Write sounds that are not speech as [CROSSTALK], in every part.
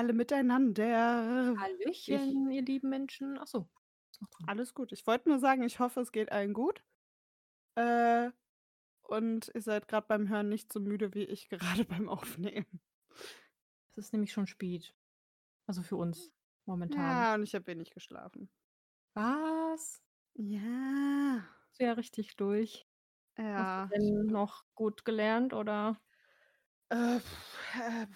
alle miteinander. Ich Hallöchen, ihr lieben Menschen. Ach so, ist noch dran. alles gut. Ich wollte nur sagen, ich hoffe, es geht allen gut. Äh, und ihr seid gerade beim Hören nicht so müde wie ich gerade [LAUGHS] beim Aufnehmen. Es ist nämlich schon spät. Also für uns momentan. Ja, und ich habe wenig geschlafen. Was? Ja. Ja richtig durch. Hast Ja. du denn noch gut gelernt oder? Äh, äh,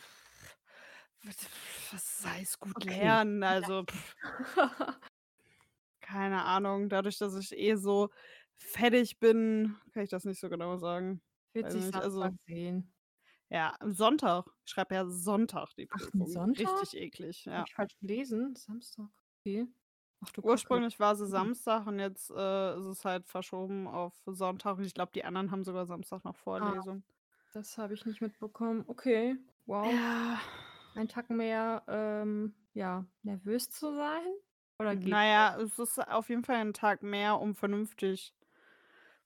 was heißt gut Okay. [LAUGHS] lernen? Also, pf, keine Ahnung. Dadurch, dass ich eh so fertig bin, kann ich das nicht so genau sagen. Wird sich nicht, also sehen. ja, am Sonntag. Ich schreibe ja Sonntag die Ach, Prüfung. Sonntag? Richtig eklig, ja. ich falsch gelesen? Samstag, okay. Ach. Ursprünglich war sie Mhm. Samstag und jetzt, äh, ist es halt verschoben auf Sonntag und ich glaube, die anderen haben sogar Samstag noch Ah, Vorlesung. das habe ich nicht mitbekommen. Okay, wow. Ja. Ein Tacken mehr, ähm, ja, nervös zu sein? Oder geht's Na noch? ja, es ist auf jeden Fall 'n Tag mehr, um vernünftig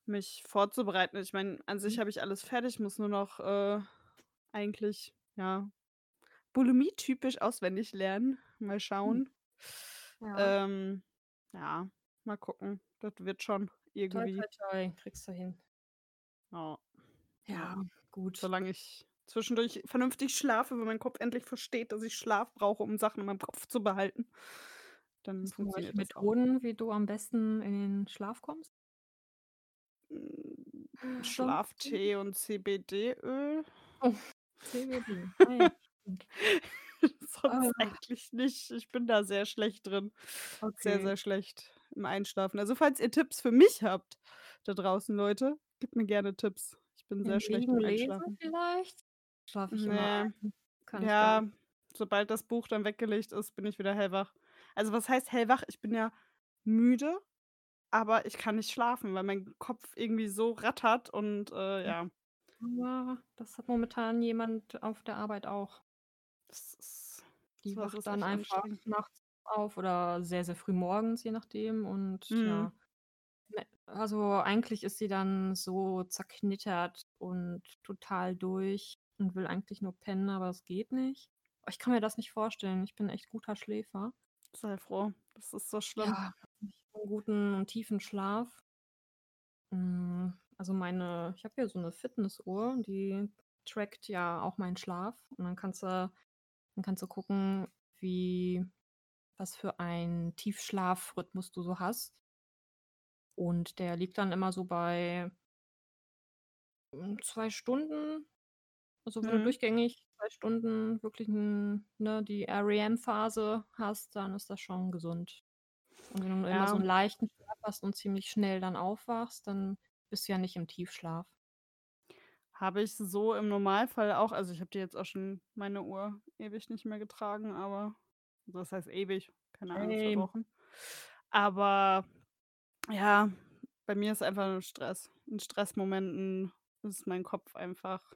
mich vorzubereiten. Ich meine, an sich Mhm. habe ich alles fertig, muss nur noch, äh, eigentlich, ja, Bulimie-typisch auswendig lernen. Mal Hm. schauen. Ja. Ähm, ja, mal gucken. Das wird schon Toi, irgendwie. toi, toi, kriegst du hin. Ja. Ja. Ja, gut. Solange ich zwischendurch vernünftig schlafe, wenn mein Kopf endlich versteht, dass ich Schlaf brauche, um Sachen in meinem Kopf zu behalten, dann irgendwelche funktioniert das auch. Methoden, wie du am besten in den Schlaf kommst? Hm, Sonst Schlaftee und CBD-Öl. Oh, CBD. Stimmt. [LAUGHS] Sonst Ah. eigentlich nicht. Ich bin da sehr schlecht drin. Sehr, Okay. sehr schlecht im Einschlafen. Also, falls ihr Tipps für mich habt da draußen, Leute, gebt mir gerne Tipps. Ich bin Im sehr schlecht Liegen im lesen Einschlafen. vielleicht? Schlafe ich immer Ne. ein. Kann ich Ja, nicht. sobald das Buch dann weggelegt ist, bin ich wieder hellwach. Also, was heißt hellwach? Ich bin ja müde, aber ich kann nicht schlafen, weil mein Kopf irgendwie so rattert und, äh, ja. Ja, das hat momentan jemand auf der Arbeit auch. Das ist Die wacht dann einfach nachts auf oder sehr, sehr früh morgens, je nachdem. Und Mhm. ja, ne, also eigentlich ist sie dann so zerknittert und total durch und will eigentlich nur pennen, aber es geht nicht. Oh, ich kann mir das nicht vorstellen. Ich bin echt guter Schläfer. Sei froh. Das ist so schlimm. Ja, ich habe 'n guten und tiefen Schlaf. Hm, also meine ich habe hier so 'ne Fitnessuhr, die trackt ja auch meinen Schlaf und dann kannst du dann kannst du gucken, wie was für einen Tiefschlafrhythmus du so hast. Und der liegt dann immer so bei hm, 2 Stunden. Also, wenn du Mhm. durchgängig 2 Stunden wirklich ne, die REM-Phase hast, dann ist das schon gesund. Und wenn du immer so Ja. 'n leichten Schlaf hast und ziemlich schnell dann aufwachst, dann bist du ja nicht im Tiefschlaf. Habe ich so im Normalfall auch. Also, ich habe die jetzt auch schon meine Uhr ewig nicht mehr getragen, aber also, was heißt ewig? Keine Ahnung, 2 Same. Wochen. Aber ja, bei mir ist einfach nur Stress. In Stressmomenten ist mein Kopf einfach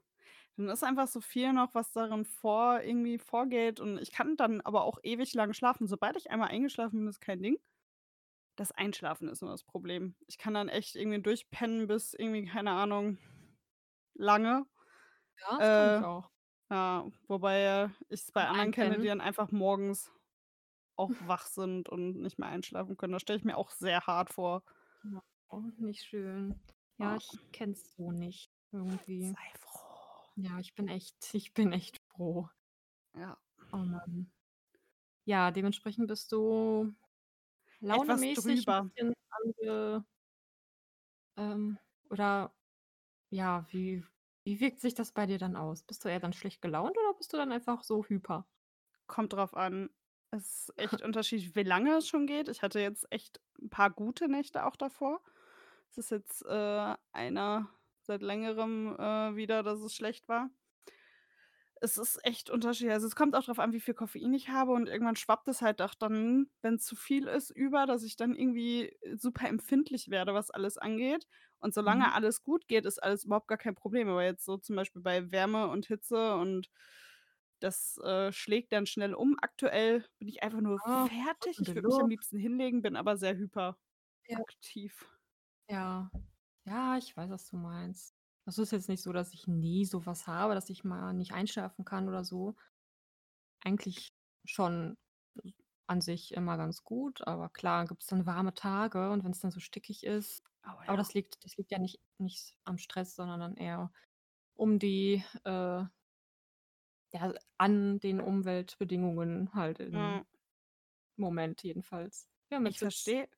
dann ist einfach so viel noch, was darin vor irgendwie vorgeht und ich kann dann aber auch ewig lang schlafen. Sobald ich einmal eingeschlafen bin, ist kein Ding. Das Einschlafen ist nur das Problem. Ich kann dann echt irgendwie durchpennen bis irgendwie, keine Ahnung, lange. Ja, das kann ich Äh, auch. ja, wobei ich's bei Zum anderen kenne, die dann einfach morgens auch wach sind und nicht mehr einschlafen können. Das stelle ich mir auch sehr hart vor. Oh, nicht schön. Ja, Ja. ich kenne es so nicht irgendwie. Sei froh. Ja, ich bin echt [LAUGHS] ich bin echt froh. Ja. Oh Mann. Ja, dementsprechend bist du launemäßig 'n drüber. bisschen ange ähm, oder ja, wie wie wirkt sich das bei dir dann aus? Bist du eher dann schlecht gelaunt oder bist du dann einfach so hyper? Kommt drauf an. Es ist echt [LAUGHS] unterschiedlich, wie lange es schon geht. Ich hatte jetzt echt 'n paar gute Nächte auch davor. Es ist jetzt, äh, einer seit Längerem, äh, wieder, dass es schlecht war. Es ist echt unterschiedlich. Also, es kommt auch drauf an, wie viel Koffein ich habe und irgendwann schwappt es halt auch dann, wenn's zu viel ist, über, dass ich dann irgendwie super empfindlich werde, was alles angeht. Und solange Mhm. alles gut geht, ist alles überhaupt gar kein Problem. Aber jetzt so zum Beispiel bei Wärme und Hitze und das, äh, schlägt dann schnell um. Aktuell bin ich einfach nur Ah, fertig. Ich würde mich am liebsten hinlegen, bin aber sehr hyperaktiv. Ja. Ja, ich weiß, was du meinst. Es ist jetzt nicht so, dass ich nie so was habe, dass ich mal nicht einschlafen kann oder so. Eigentlich schon an sich immer ganz gut, aber klar gibt's dann warme Tage und wenn's dann so stickig ist Oh aber ja. das liegt das liegt ja nicht nicht am Stress, sondern dann eher um die, äh ja, an den Umweltbedingungen halt Ja. im Moment jedenfalls. Haben Ich verstehe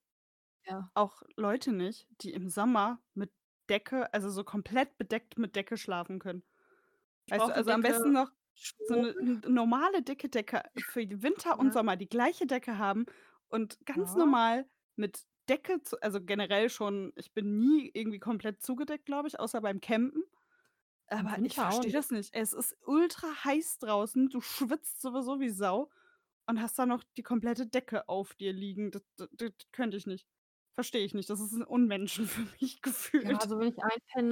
ja. auch Leute nicht, die im Sommer mit Decke also, so komplett bedeckt mit Decke schlafen können. Weißt du, also, am besten noch so. 'ne n normale dicke Decke für Winter und Ja. Sommer die gleiche Decke haben und ganz Ja. normal mit Decke zu also, generell schon ich bin nie irgendwie komplett zugedeckt, glaube ich, außer beim Campen. Aber ich verstehe das nicht. Es ist ultraheiß draußen, du schwitzt sowieso wie Sau und hast dann noch die komplette Decke auf dir liegen. Das d d könnte ich nicht. Verstehe ich nicht. Das ist 'n Unmenschen für mich [LAUGHS] Ja, gefühlt. also, wenn ich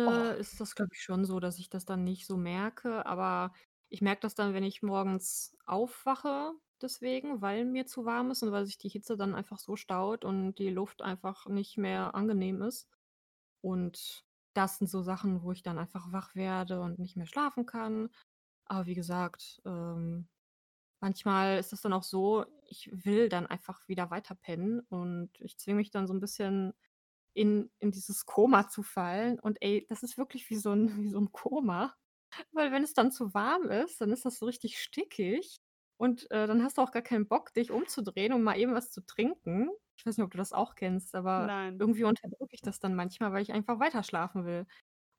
Oh. einpenne, ist das, glaube ich, schon so, dass ich das dann nicht so merke, aber ich merke das dann, wenn ich morgens aufwache deswegen, weil mir zu warm ist und weil sich die Hitze dann einfach so staut und die Luft einfach nicht mehr angenehm ist. Und das sind so Sachen, wo ich dann einfach wach werde und nicht mehr schlafen kann. Aber wie gesagt, ähm, manchmal ist es dann auch so, ich will dann einfach wieder weiter pennen und ich zwinge mich dann so 'n bisschen in in dieses Koma zu fallen und ey, das ist wirklich wie so 'n [LAUGHS] wie so 'n Koma, weil wenn es dann zu warm ist, dann ist das so richtig stickig und, äh, dann hast du auch gar keinen Bock, dich umzudrehen, um mal eben was zu trinken. Ich weiß nicht, ob du das auch kennst, aber Nein. irgendwie unterdrücke ich das dann manchmal, weil ich einfach weiter schlafen will.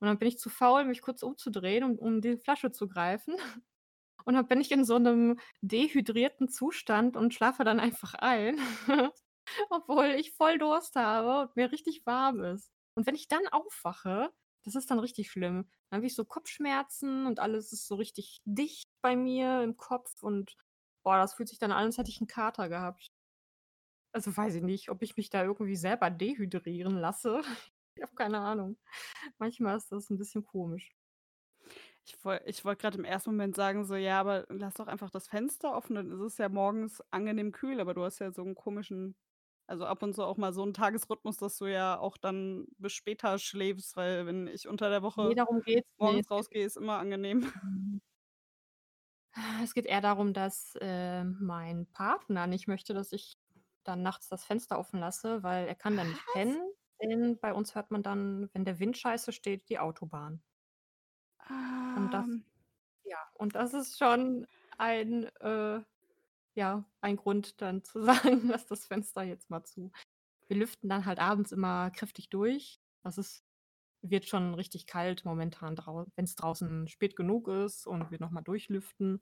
Und dann bin ich zu faul, mich kurz umzudrehen, um um die Flasche zu greifen. [LAUGHS] Und dann bin ich in so 'nem dehydrierten Zustand und schlafe dann einfach ein, [LAUGHS] obwohl ich voll Durst habe und mir richtig warm ist. Und wenn ich dann aufwache, das ist dann richtig schlimm. Dann habe ich so Kopfschmerzen und alles ist so richtig dicht bei mir im Kopf und, boah, das fühlt sich dann an, als hätte ich 'n Kater gehabt. Also, weiß ich nicht, ob ich mich da irgendwie selber dehydrieren lasse. [LAUGHS] Ich habe keine Ahnung. Manchmal ist das 'n bisschen komisch. Ich woll ich wollte grad im ersten Moment sagen so: „Ja, aber lass doch einfach das Fenster offen, dann ist es ja morgens angenehm kühl.“ Aber du hast ja so 'n komischen also, ab und zu auch mal so 'n Tagesrhythmus, dass du ja auch dann bis später schläfst, weil wenn ich unter der Ne, Woche darum geht's morgens nicht. rausgehe, ist immer angenehm. [LAUGHS] Mhm. Es geht eher darum, dass, äh, mein Partner nicht möchte, dass ich dann nachts das Fenster offen lasse, weil er kann dann nicht Was? pennen, denn bei uns hört man dann, wenn der Wind scheiße steht, die Autobahn. Und das Ähm. ja, und das ist schon ein, äh ja, ein Grund dann zu [LAUGHS] sagen: „Lass das Fenster jetzt mal zu.“ Wir lüften dann halt abends immer kräftig durch. Das ist wird schon richtig kalt momentan drau wenn's draußen spät genug ist und wir noch mal durchlüften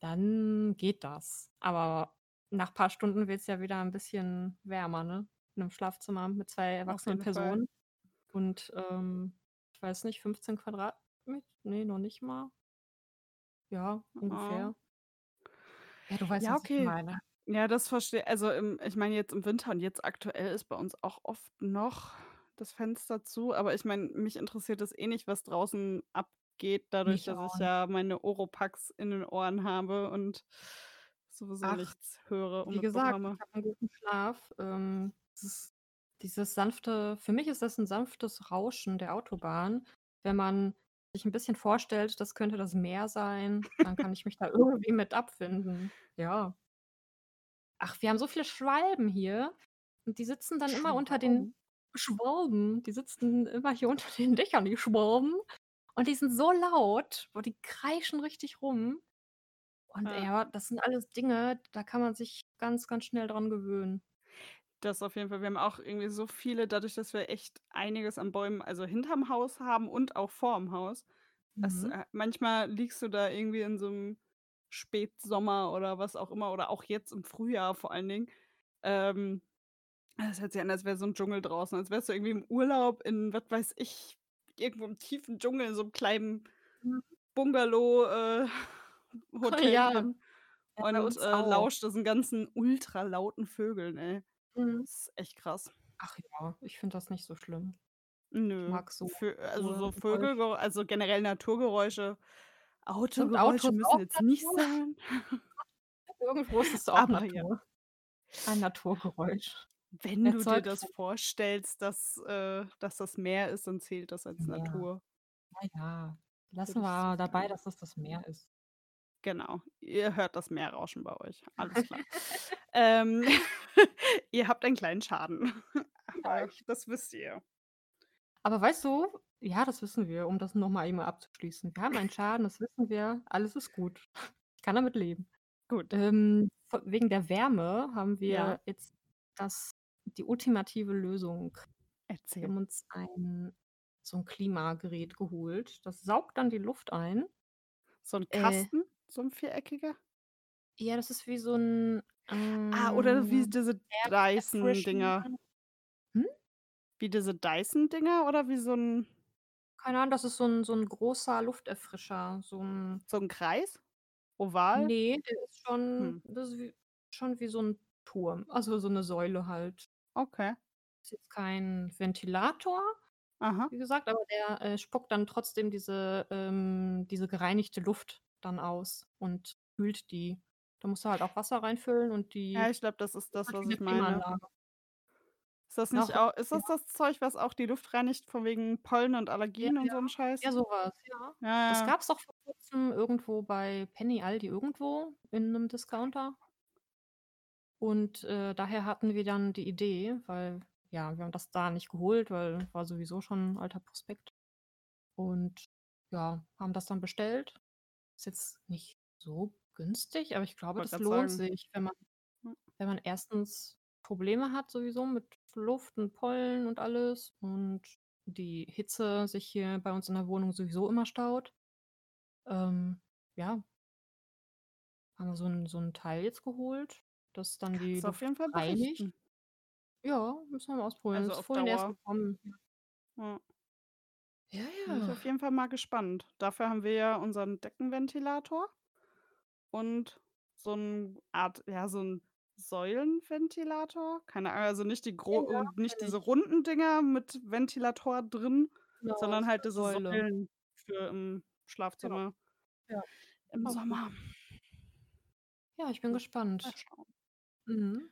dann geht das. Aber nach paar Stunden wird's ja wieder 'n bisschen wärmer, ne, in 'nem Schlafzimmer mit 2 Auf erwachsenen jeden Fall. Personen und, ähm, ich weiß nicht, 15 Quadratmet ne, noch nicht mal. Ja, ungefähr. Ja, du weißt, Ja, was ich okay. meine. Ja, das verstehe also, im ich meine jetzt im Winter und jetzt aktuell ist bei uns auch oft noch das Fenster zu, aber ich meine, mich interessiert das eh nicht, was draußen abgeht, dadurch, Mich dass ich auch ja meine Oropax in den Ohren habe und sowieso Ach, nichts höre und wie gesagt, ich habe 'n guten Schlaf. Ähm, es dieses sanfte für mich ist das 'n sanftes Rauschen der Autobahn. Wenn man sich 'n bisschen vorstellt, das könnte das Meer sein, dann kann ich mich da irgendwie mit abfinden. Ja. Ach, wir haben so viele Schwalben hier und die sitzen dann immer unter den Schwalben? Die sitzen immer hier unter den Dächern, die Schwalben. Und die sind so laut, boah, die kreischen richtig rum. Und, Ja. ja, das sind alles Dinge, da kann man sich ganz, ganz schnell dran gewöhnen. Das auf jeden Fall. Wir haben auch irgendwie so viele dadurch, dass wir echt einiges an Bäumen, also, hinterm Haus haben und auch vorm Haus. Mhm. äh, manchmal liegst du da irgendwie in so 'nem Spätsommer oder was auch immer oder auch jetzt im Frühjahr vor allen Dingen. Ähm, es hört sich an, als wäre so 'n Dschungel draußen, als wärst du irgendwie im Urlaub in, was weiß ich, irgendwo im tiefen Dschungel in so 'nem kleinen Mhm. Bungalow, äh. Hotelchen Ja, und, äh, lauscht diesen ganzen ultralauten Vögeln, ey. Mhm. Ist echt krass. Ach ja, ich finde das nicht so schlimm. Ich Nö, mag so Vö also, so. Vögelgero also, generell Naturgeräusche. Autogeräusche Autos müssen jetzt nicht Natur? sein. [LAUGHS] Irgendwo ist es [LAUGHS] auch Aber ja. Natur. Ein Naturgeräusch. Wenn du dir Erzeugt das von vorstellst, dass äh, dass das Meer ist, dann zählt das als Ja. Natur. Na ja, Würde lassen ich wir dabei, dass es das Meer ist. Genau, ihr hört das Meerrauschen bei euch. Alles klar. [LAUGHS] Ähm, [LAUGHS] ihr habt einen kleinen Schaden, [LAUGHS] Ja, aber das wisst ihr. Aber weißt du ja, das wissen wir, um das noch mal einmal abzuschließen. Wir haben einen Schaden, das wissen wir, alles ist gut. Ich kann damit leben. Gut. Ähm, wegen der Wärme haben Ja. wir jetzt das die ultimative Lösung. Wir Erzähl. haben uns ein so 'n Klimagerät geholt. Das saugt dann die Luft ein. So 'n Äh Kasten, so 'n viereckiger? Ja, das ist wie so 'n, Ah, oder wie ähm, diese Dyson-Dinger. hm? Wie diese Dyson-Dinger oder wie so 'n Keine Ahnung, das ist so 'n so 'n großer Lufterfrischer, so 'n So 'n Kreis? Oval? Ne, der ist schon Hm. das ist wie schon wie so 'n Turm, also so 'ne Säule halt. Okay. Ist jetzt kein Ventilator, Aha. wie gesagt, aber der, äh, spuckt dann trotzdem diese ähm, diese gereinigte Luft dann aus und kühlt die. Da musst du halt auch Wasser reinfüllen und Ja, die ich glaube, das ist das, was ich meine. Ist das Noch nicht au ist ja. das das Zeug, was auch die Luft reinigt von wegen Pollen und Ja, Allergien und ja. so 'n Scheiß? Ja, so was, ja. Ja, Das ja. gab's doch vor Kurzem irgendwo bei Penny, Aldi, irgendwo in 'nem Discounter. Und, äh, daher hatten wir dann die Idee, weil ja, wir haben das da nicht geholt, weil war sowieso schon 'n alter Prospekt. Und ja, haben das dann bestellt. Ist jetzt nicht so günstig, aber ich glaube, Wollte das lohnt sagen. sich, wenn man wenn man 1. Probleme hat sowieso mit Luft und Pollen und alles und die Hitze sich hier bei uns in der Wohnung sowieso immer staut. Ähm, ja. Haben wir so 'n so 'n Teil jetzt geholt, das dann die du auf Luft jeden Fall reinigt. Ja, müssen wir mal ausprobieren. Also Ist auf vorhin erst gekommen. Ja. Ja. Ja, Bin ich auf ja. jeden Fall mal gespannt. Dafür haben wir ja unseren Deckenventilator und so 'n Art ja, so 'n Säulenventilator. Keine Ahnung, also nicht die gro ja, äh, nicht diese runden Dinger mit Ventilator drin, Genau, sondern so halt diese Säule. Säulen für im Ja. Schlafzimmer Ja. im Auch gut. Sommer. Ja, ich bin mal gespannt. schauen. Mhm.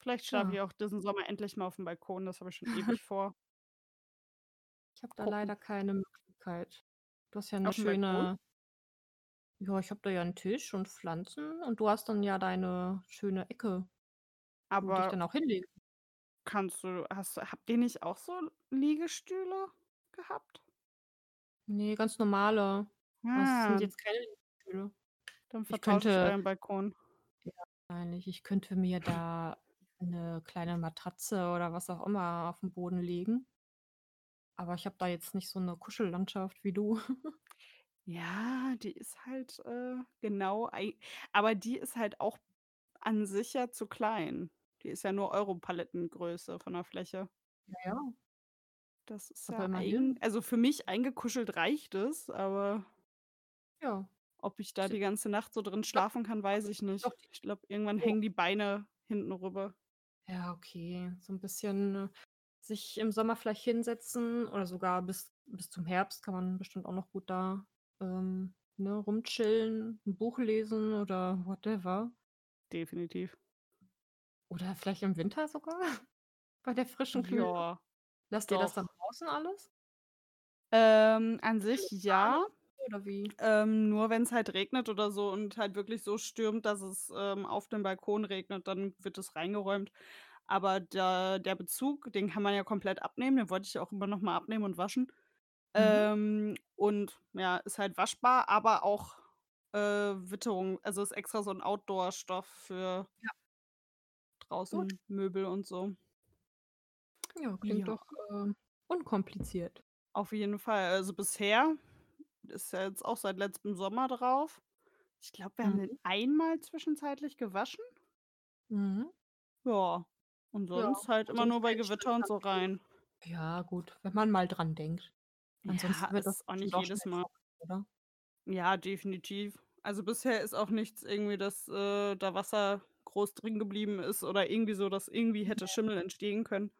Vielleicht schlafe Ja. ich auch diesen Sommer endlich mal aufm Balkon, das habe ich schon ewig [LAUGHS] vor. Ich habe da Gucken. leider keine Möglichkeit. Du hast ja 'ne Aufm Balkon? schöne Ja, ich habe da ja 'n Tisch und Pflanzen und du hast dann ja deine schöne Ecke, wo du dich Aber dann auch hinlegen kannst du hast habt ihr nicht auch so Liegestühle gehabt? Ne, ganz normale. Aber es sind Ah. jetzt keine Liegestühle. Dann Ich vertausche ich könnte euren Balkon. Ja, wahrscheinlich. Ich könnte mir da 'ne kleine Matratze oder was auch immer auf 'n Boden legen. Aber ich habe da jetzt nicht so 'ne Kuschellandschaft wie du. [LAUGHS] Ja, die ist halt, äh, genau ei aber die ist halt auch an sich ja zu klein. Die ist ja nur Europalettengröße von der Fläche. Ja, ja. Das ist Aber ja eigen immerhin. also für mich eingekuschelt reicht es, aber Ja. ob ich da die ganze Nacht so drin schlafen kann, weiß ich nicht. Doch, die Ich glaube, irgendwann Oh. hängen die Beine hinten rüber. Ja, okay. So 'n bisschen sich im Sommer vielleicht hinsetzen oder sogar bis bis zum Herbst kann man bestimmt auch noch gut da, ähm, ne, rumchillen, 'n Buch lesen oder whatever. Definitiv. Oder vielleicht im Winter sogar [LAUGHS] bei der frischen Kühle. Ja, Lasst ihr das dann doch. draußen alles? Ähm, an sich ja, oder wie? ähm, nur wenn's halt regnet oder so und halt wirklich so stürmt, dass es, ähm, auf dem Balkon regnet, dann wird das reingeräumt. Aber da der Bezug, den kann man ja komplett abnehmen, den wollte ich ja auch immer noch mal abnehmen und waschen. Mhm. Ähm, und ja, ist halt waschbar, aber auch, äh, Witterung. Also ist extra so 'n Outdoor-Stoff für Ja. Gut. draußen Möbel und so. Ja, klingt Ja. doch, äh, unkompliziert. Auf jeden Fall. Also bisher ist ja jetzt auch seit letztem Sommer drauf. Ich glaube, wir haben den Mhm. einmal zwischenzeitlich gewaschen. Mhm. Ja, und Ja, sonst halt immer nur bei Gewitter und so rein. Ja, gut, wenn man mal dran denkt. Ja, Ansonsten wird das auch nicht jedes Mal. oder? Ja, definitiv. Also bisher ist auch nichts irgendwie, dass, äh, da Wasser groß drin geblieben ist oder irgendwie so, dass irgendwie hätte. Schimmel entstehen können.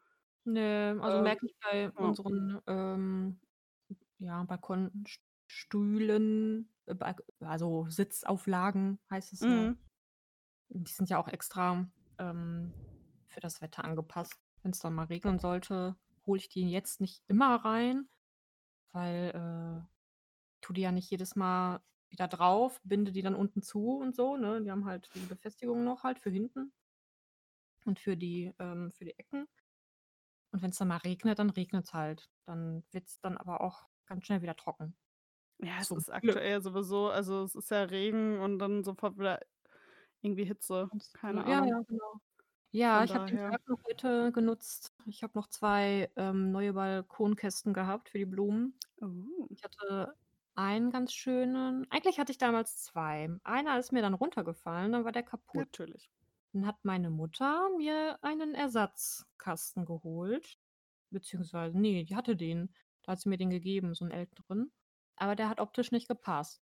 Ne, also Ähm, merke ich bei ja. unseren, ähm, ja, Balkon St Stühlen, äh, also Sitzauflagen heißt es ja. Mhm. Die sind ja auch extra, ähm, für das Wetter angepasst. Wenn's dann mal regnen sollte, hole ich die jetzt nicht immer rein, weil, äh, tue die ja nicht jedes Mal wieder drauf, binde die dann unten zu und so, ne? Die haben halt die Befestigung noch halt für hinten und für die ähm, für die Ecken. Und wenn's dann mal regnet, dann regnet's halt. Dann wird's dann aber auch ganz schnell wieder trocken. Ja, es Zum ist aktuell sowieso also, es ist ja Regen und dann sofort wieder irgendwie Hitze, keine Ja, Ahnung. ja, genau. Ja, Von ich habe den daher Tag noch heute genutzt. Ich habe noch 2, ähm, neue Balkonkästen gehabt für die Blumen. Oh. Ich hatte einen ganz schönen eigentlich hatte ich damals 2. Einer ist mir dann runtergefallen, dann war der kaputt. Natürlich. Dann hat meine Mutter mir einen Ersatzkasten geholt, beziehungsweise ne, die hatte den. Da hat sie mir den gegeben, so 'n älteren, aber der hat optisch nicht gepasst.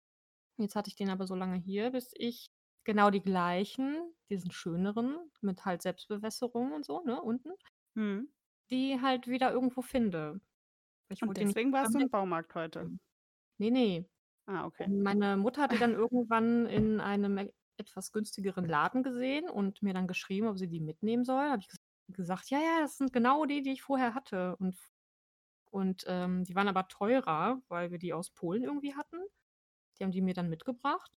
Jetzt hatte ich den aber so lange hier, bis ich genau die gleichen, diesen schöneren mit halt Selbstbewässerung und so, ne, unten Mhm. die halt wieder irgendwo finde. Ich Und deswegen warst du im Baumarkt heute? Ne, ne. Ah, okay. Und meine Mutter hat die dann [LAUGHS] irgendwann in einem e etwas günstigeren Laden gesehen und mir dann geschrieben, ob sie die mitnehmen soll. Habe ich ges gesagt: „Ja, ja, das sind genau die, die ich vorher hatte.“ Und und, ähm, die waren aber teurer, weil wir die aus Polen irgendwie hatten. Die haben die mir dann mitgebracht.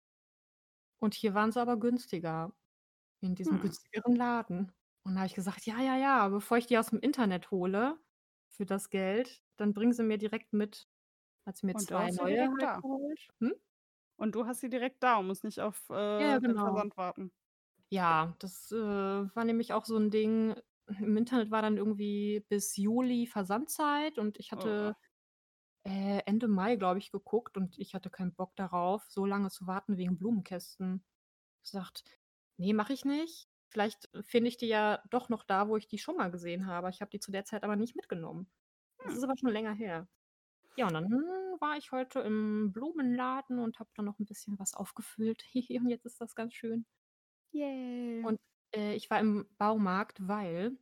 Und hier waren sie aber günstiger in diesem Hm. günstigeren Laden. Und da habe ich gesagt: „Ja, ja, ja, bevor ich die aus'm Internet hole für das Geld, dann bring sie mir direkt mit.“ Hat sie mir Und du 2 hast sie neue halt geholt. Hm? Und du hast sie direkt da und musst nicht auf, Ja, ja, äh, den genau. Versand warten? Ja, das, äh, war nämlich auch so 'n Ding. Im Internet war dann irgendwie bis Juli Versandzeit und ich Oh. Äh, Ende Mai, glaube ich, geguckt und ich hatte keinen Bock darauf, so lange zu warten wegen Blumenkästen. Gesagt: „Ne, mache ich nicht. Vielleicht finde ich die ja doch noch da, wo ich die schon mal gesehen habe.“ Ich habe die zu der Zeit aber nicht mitgenommen. Das Hm. ist aber schon länger her. Ja, und dann war ich heute im Blumenladen und habe da noch 'n bisschen was aufgefüllt. [LAUGHS] Und jetzt ist das ganz schön. Yay. Und, äh, ich war im Baumarkt, weil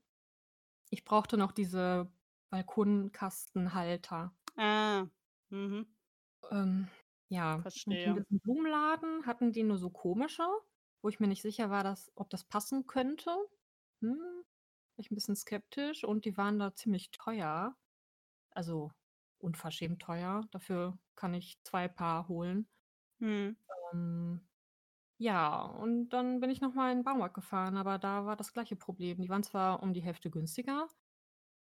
ich brauchte noch diese Balkonkastenhalter. Ah, mhm. Ähm, ja, in Verstehe. diesem Blumenladen hatten die nur so komische, wo ich mir nicht sicher war, dass ob das passen könnte. Hm, ich 'n bisschen skeptisch und die waren da ziemlich teuer. Also, unverschämt teuer. Dafür kann ich 2 Paar holen. Mhm. Ähm, ja, und dann bin ich noch mal in 'n Baumarkt gefahren, aber da war das gleiche Problem. Die waren zwar um die Hälfte günstiger,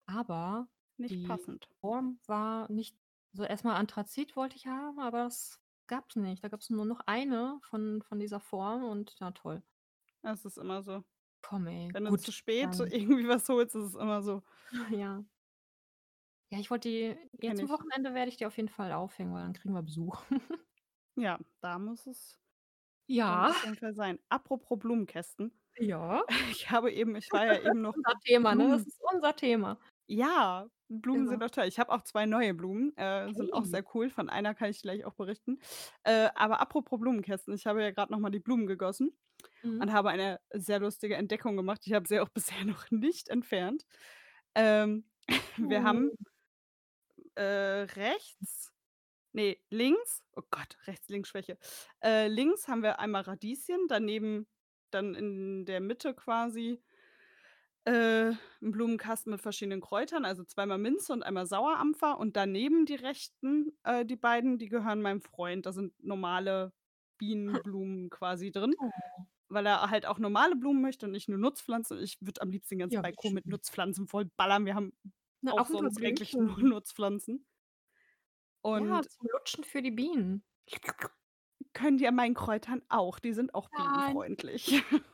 aber Nicht die passend. Form war nicht so erst mal Anthrazit wollte ich haben, aber das gab's nicht. Da gab's nur noch eine von von dieser Form und ja, toll. Das ist immer so. Komm, ey, Wenn du zu gut, spät dann irgendwie was holst, ist es immer so. [LAUGHS] Ja. Ja, ich wollte die jetzt am. Wochenende werde ich die auf jeden Fall aufhängen, weil dann kriegen wir Besuch. [LAUGHS] Ja, da muss es Ja. auf jeden Fall sein. Apropos Blumenkästen. Ja. [LAUGHS] Ich habe eben ich war ja eben noch Unser Thema, ne? Das ist unser Thema. Ja, Blumen sind Ja. auch toll. Ich habe auch 2 neue Blumen, äh, sind auch Hey. sehr cool. Von einer kann ich gleich auch berichten. Äh, aber apropos Blumenkästen, ich habe ja grad noch mal die Blumen gegossen Mhm. und habe eine sehr lustige Entdeckung gemacht. Ich habe sie auch [LAUGHS] bisher noch nicht entfernt. Ähm, [LAUGHS] wir haben Oh. äh, rechts ne, links oh Gott, Rechts-Links-Schwäche. Äh, links haben wir einmal Radieschen, daneben dann in der Mitte quasi äh, 'n Blumenkasten mit verschiedenen Kräutern, also zweimal Minze und einmal Sauerampfer und daneben die rechten äh, die beiden, die gehören meinem Freund. Da sind normale Bienenblumen quasi drin, Oh. weil er halt auch normale Blumen möchte und nicht nur Nutzpflanzen. Ich würde am liebsten den ganzen Ja, Balkon mit. Nutzpflanzen vollballern. Wir haben Na, auch auch sonst eigentlich [LAUGHS] nur. Nutzpflanzen. Ja, Und zum Lutschen für die Bienen. Können die an meinen Kräutern auch, die sind auch Nein. bienenfreundlich. [LAUGHS]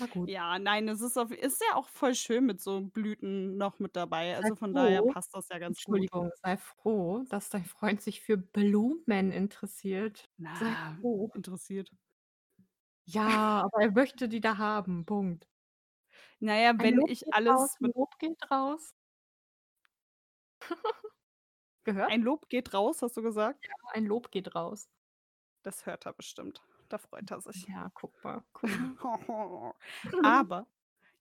Na gut. Ja, nein, es ist auf ist ja auch voll schön mit so Blüten noch mit dabei. Sei Also, von daher froh passt das ja ganz gut. Entschuldigung, sei froh, dass dein Freund sich für Blumen interessiert. Sei Na, froh. interessiert. Ja, aber er möchte die da haben, Punkt. Na ja, Ein wenn Lob ich geht raus, alles 'n mit Lob geht raus. [LAUGHS] Gehört? Ein Lob geht raus, hast du gesagt? Ja, ein Lob geht raus. Das hört er bestimmt. Da freut er sich. Ja, guck mal, guck mal. [LAUGHS] Aber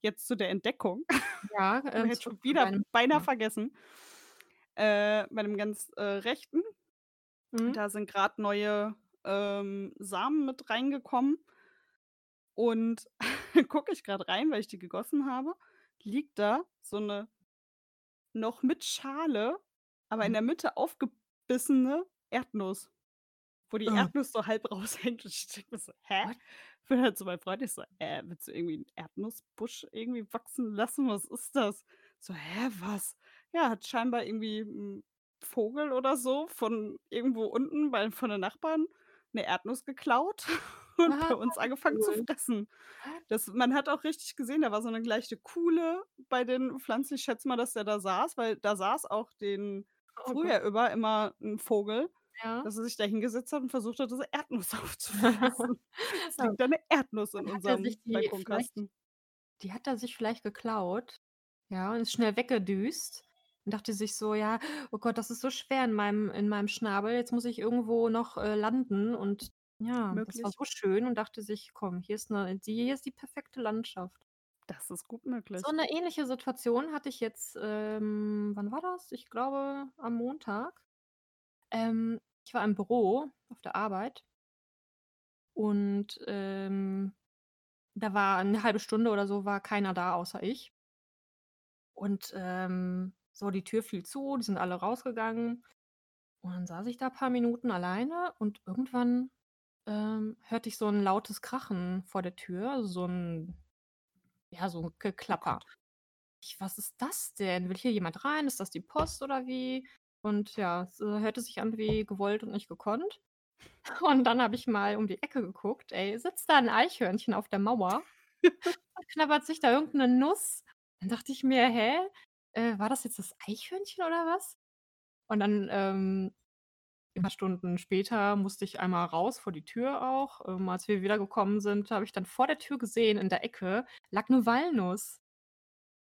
jetzt zu der Entdeckung. Ja, [LAUGHS] ähm, jetzt schon wieder beinahe vergessen. Äh, bei dem ganz, äh, rechten, Mhm. da sind grad neue, ähm, Samen mit reingekommen. Und [LAUGHS] gucke ich grad rein, weil ich die gegossen habe, liegt da so 'ne noch mit Schale, aber in Mhm. der Mitte aufgebissene Erdnuss. Wo die Äh. Erdnuss so halb raushängt und ich denke mir so: „Hä?“ What? Bin halt zu meinem Freund, ich so: „Äh, willst du irgendwie 'n Erdnussbusch irgendwie wachsen lassen? Was ist das?“ So: „Hä, was?“ Ja, hat scheinbar irgendwie 'n Vogel oder so von irgendwo unten bei von den Nachbarn 'ne Erdnuss geklaut [LAUGHS] und Ah, bei uns [LAUGHS] angefangen zu cool. fressen. What? Das man hat auch richtig gesehen, da war so 'ne leichte Kuhle bei den Pflanzen. Ich schätze mal, dass der da saß, weil da saß auch den Oh Gott. Frühjahr über immer 'n Vogel, Ja. dass er sich da hingesetzt hat und versucht hat, diese Erdnuss aufzufressen. Jetzt Ja. liegt da 'ne Erdnuss in er unserem Balkonkasten. die hat er sich vielleicht geklaut, ja, und ist schnell weggedüst und dachte sich so: „Ja, oh Gott, das ist so schwer in meinem in meinem Schnabel. Jetzt muss ich irgendwo noch, äh, landen.“ Und ja, das war Möglich. so schön und dachte sich: „Komm, hier ist 'ne die hier ist die perfekte Landschaft.“ Das ist gut So möglich. 'ne ähnliche Situation hatte ich jetzt, ähm wann war das? Ich glaube, am Montag. Ähm, ich war im Büro auf der Arbeit und, ähm, da war 'ne 1/2 Stunde oder so war keiner da außer ich. Und, ähm, so, die Tür fiel zu, die sind alle rausgegangen und dann saß ich da paar Minuten alleine und irgendwann, ähm, hörte ich so 'n lautes Krachen vor der Tür, so 'n ja, so 'n Oh Geklapper. Ich: „Was ist das denn? Will hier jemand rein? Ist das die Post oder wie?“ Und ja, es, äh, hörte sich an wie gewollt und nicht gekonnt. [LAUGHS] Und dann habe ich mal um die Ecke geguckt, ey, sitzt da 'n Eichhörnchen auf der Mauer [LAUGHS] und knabbert sich da irgend 'ne Nuss. Dann dachte ich mir: „Hä, äh, war das jetzt das Eichhörnchen oder was?“ Und dann, ähm, paar Stunden später musste ich einmal raus vor die Tür auch. Ähm, als wir wiedergekommen sind, habe ich dann vor der Tür gesehen, in der Ecke lag 'ne Walnuss.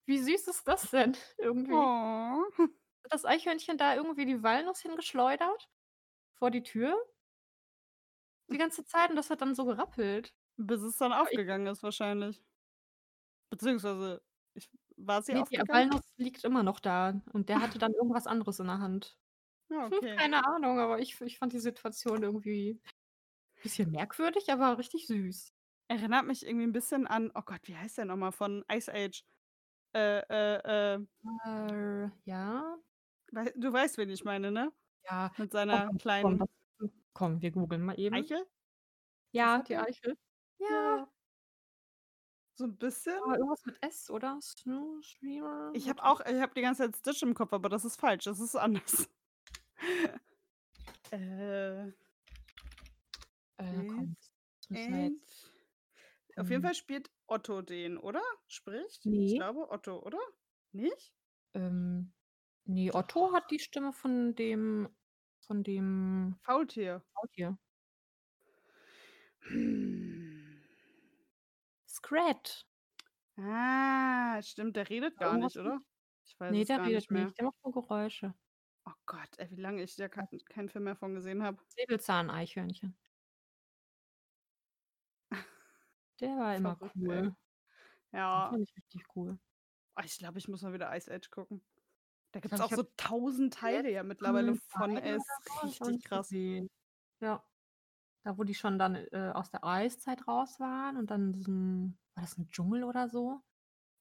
Wie süß ist das denn [LAUGHS] irgendwie? Oh. Hat das Eichhörnchen da irgendwie die Walnuss hingeschleudert vor die Tür die ganze Zeit und das hat dann so gerappelt. Bis es dann aufgegangen ist wahrscheinlich. Beziehungsweise ich war sie Ne, die aufgegangen? Walnuss liegt immer noch da und der hatte dann irgendwas anderes in der Hand. [LAUGHS] Ja, okay. Keine Ahnung, aber ich ich fand die Situation irgendwie bisschen merkwürdig, aber richtig süß. Erinnert mich irgendwie 'n bisschen an oh Gott, wie heißt der noch mal von Ice Age? Äh, äh, äh Äh, ja. Du weißt, wen ich meine, ne? Ja, Mit komm, seiner komm, komm, kleinen was komm, wir googeln mal eben. Eichel? Ja, die? Eichel. Ja. Ja. So 'n bisschen? Ah, irgendwas mit S, oder? Ich habe auch ich habe die ganze Zeit Stitch im Kopf, aber das ist falsch, das ist anders. [LAUGHS] Äh Äh, komm, Auf jeden hm. Fall spielt Otto den, oder? Spricht? Ich Ne. glaube Otto, oder? Nicht? Ähm, ne, Otto hat die Stimme von dem von dem Faultier. Faultier. Hm. Scrat. Ah, stimmt, der redet gar nicht, oder? Ich weiß ne, es der gar nicht redet mehr. nicht, der macht nur Geräusche. Oh Gott, ey, wie lange ich da Ja. kein keinen Film mehr von gesehen habe. Säbelzahneichhörnchen. Der war [LAUGHS] immer ey. cool. Ja. fand ich richtig cool. Oh, ich glaube, ich muss mal wieder Ice Age gucken. Da gibt's glaube, auch so 1.000 die Teile ja mittlerweile von, 2 ey, oder ist so habe ich auch richtig krass. gesehen. Ja. Da, wo die schon dann, äh, aus der Eiszeit raus waren und dann in diesem war das 'n Dschungel oder so?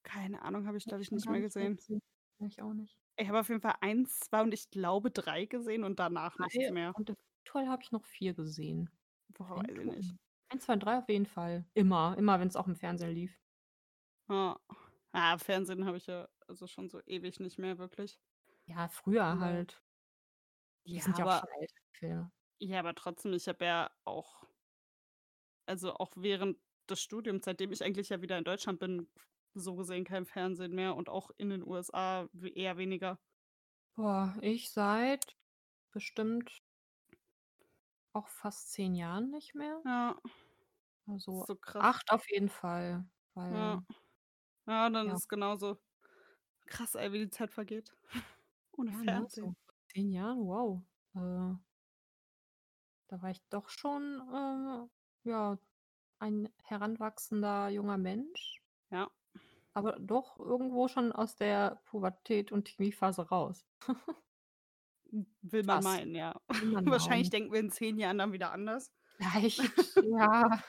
Keine Ahnung, habe ich, glaube ich nicht mehr gesehen. gesehen. Ich auch nicht. Ich habe auf jeden Fall 1, 2 und ich glaube 3 gesehen und danach nichts 3 mehr. und eventuell habe ich noch 4 gesehen. Boah, weiß ich nicht. 1, 2 und 3 auf jeden Fall. Immer, immer, wenn's auch im Fernsehen lief. Ja. Ah, Fernsehen habe ich ja also schon so ewig nicht mehr wirklich. Ja, früher Aber halt. Die Ja, sind ja auch aber schon älter, die Filme. ja, aber trotzdem, ich habe ja auch also auch während des Studiums, seitdem ich eigentlich ja wieder in Deutschland bin, so gesehen kein Fernsehen mehr und auch in den USA eher weniger. Boah, ich seit bestimmt auch fast 10 Jahren nicht mehr. Ja. Also So krass. 8 auf jeden Fall, Ja. weil Ja, dann Ja. ist genauso. Krass, ey, wie die Zeit vergeht. [LAUGHS] Ohne Ja, ne, so Fernsehen. vor 10 Jahren, wow. Äh da war ich doch schon, äh, ja, ein heranwachsender junger Mensch. Ja. Aber doch irgendwo schon aus der Pubertät und Teenie-Phase raus. Hm, will man Fast. meinen, ja. Man [LAUGHS] Wahrscheinlich meinen. denken wir in 10 Jahren dann wieder anders. Vielleicht, [LAUGHS] ja.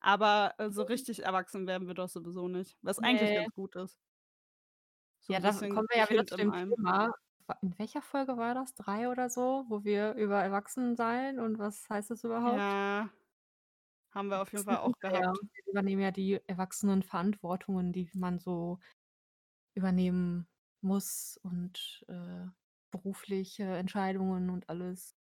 Aber, äh, so richtig erwachsen werden wir doch sowieso nicht, was eigentlich Ne. ganz gut ist. So Ja, da kommen wir ja wieder zu dem. Thema. in welcher Folge war das? 3 oder so, wo wir über Erwachsensein und was heißt das überhaupt? Ja. Haben wir auf jeden Erwachsen Fall auch wir [LAUGHS] ja. gehabt. Wir übernehmen ja die Erwachsenenverantwortungen, die man so übernehmen muss und, äh, berufliche Entscheidungen und alles.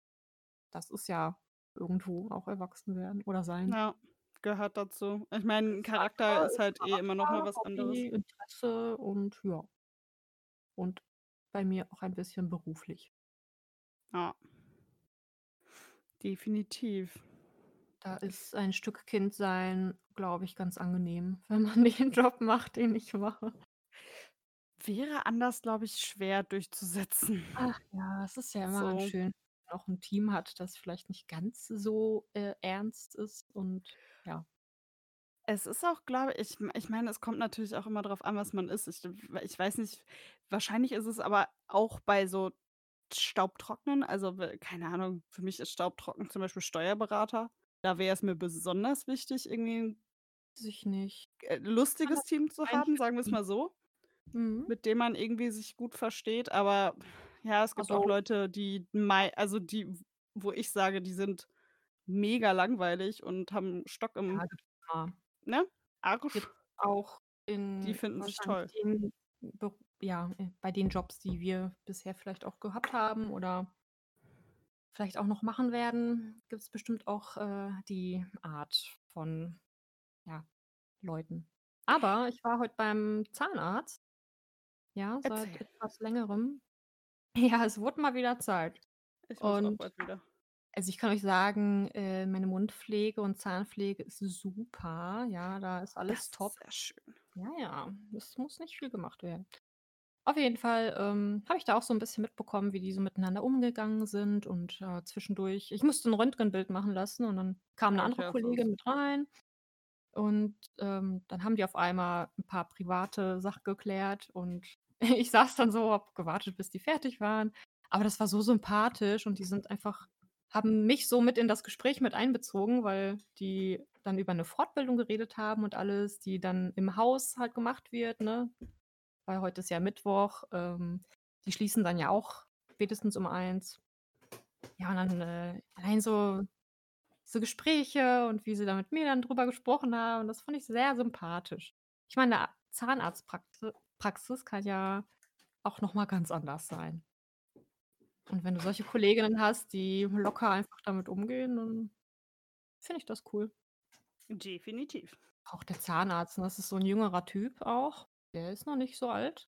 Das ist ja irgendwo auch Erwachsenwerden oder sein. Ja, gehört dazu. Ich meine, 'n Charakter ist halt eh immer noch mal was anderes. Interesse und ja. Und bei mir auch ein bisschen beruflich. Ja. Definitiv. Da ist ein Stück Kindsein, glaube ich, ganz angenehm, [LAUGHS] wenn man den Job macht, den ich mache. Wäre anders, glaube ich, schwer durchzusetzen. Ach ja, es ist ja immer ganz So. schön, wenn man auch 'n Team hat, das vielleicht nicht ganz so, äh, ernst ist und ja. Es ist auch, glaube ich ich meine, es kommt natürlich auch immer drauf an, was man ist. Ich ich weiß nicht, wahrscheinlich ist es aber auch bei so Staubtrocknen also, keine Ahnung, für mich ist Staubtrocknen zum Beispiel Steuerberater. Da wäre es mir besonders wichtig, irgendwie 'n Weiß ich nicht. äh, kann lustiges das Team zu haben, sagen wir's einschätzen. mal so, Mhm. mit dem man irgendwie sich gut versteht. Aber ja, es gibt auch Also Leute, die also, die wo ich sage, die sind mega langweilig und haben Stock im Ja. Ne, Arsch. Auch Die in finden sich toll. den ja, äh, bei den Jobs, die wir bisher vielleicht auch gehabt haben oder vielleicht auch noch machen werden, gibt's bestimmt auch, äh, die Art von, ja, Leuten. Aber ich war heute beim Zahnarzt. Ja, seit Erzähl. etwas Längerem. [LAUGHS] Ja, es wurde mal wieder Zeit. Ich muss auch Und bald wieder. Also, ich kann euch sagen, äh, meine Mundpflege und Zahnpflege ist super. Ja, da ist alles Das ist top. sehr schön. Ja, ja, es muss nicht viel gemacht werden. Auf jeden Fall, ähm, habe ich da auch so 'n bisschen mitbekommen, wie die so miteinander umgegangen sind und, äh, zwischendurch ich musste 'n Röntgenbild machen lassen und dann kam 'ne andere Okay, das Kollegin ist mit rein. Und, ähm, dann haben die auf einmal 'n paar private Sachen geklärt und [LAUGHS] ich saß dann so, habe gewartet, bis die fertig waren. Aber das war so sympathisch und die sind einfach haben mich so mit in das Gespräch mit einbezogen, weil die dann über 'ne Fortbildung geredet haben und alles, die dann im Haus halt gemacht wird, ne? Weil heute ist ja Mittwoch, ähm, die schließen dann ja auch spätestens um 13:00. Ja, und dann, äh, allein so so Gespräche und wie sie da mit mir dann drüber gesprochen haben, das fand ich sehr sympathisch. Ich meine, 'ne Zahnarztpraxi Praxis kann ja auch noch mal ganz anders sein. Und wenn du solche Kolleginnen hast, die locker einfach damit umgehen, dann finde ich das cool. Definitiv. Auch der Zahnarzt, ne, das ist so 'n jüngerer Typ auch. Der ist noch nicht so alt.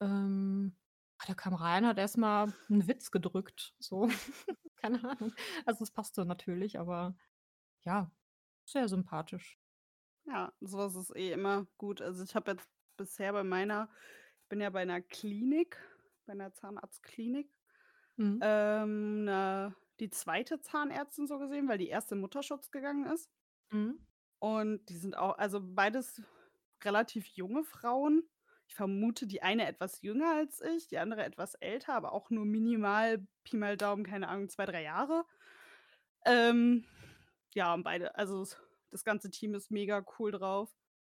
Ähm, ah, der kam rein, hat erst mal 'n Witz gedrückt, so. [LAUGHS] Keine Ahnung. Also, es passte natürlich, aber ja, sehr sympathisch. Ja, so was ist eh immer gut. Also, ich habe jetzt bisher bei meiner ich bin ja bei 'ner Klinik, bei 'ner Zahnarztklinik, Mhm. ähm, 'ne die 2. Zahnärztin so gesehen, weil die 1. in Mutterschutz gegangen ist. Mhm. Und die sind auch also, beides relativ junge Frauen. Ich vermute, die eine etwas jünger als ich, die andere etwas älter, aber auch nur minimal, Pi mal Daumen, keine Ahnung, 2, 3 Jahre. Ähm, ja, und beide also, das ganze Team ist mega cool drauf.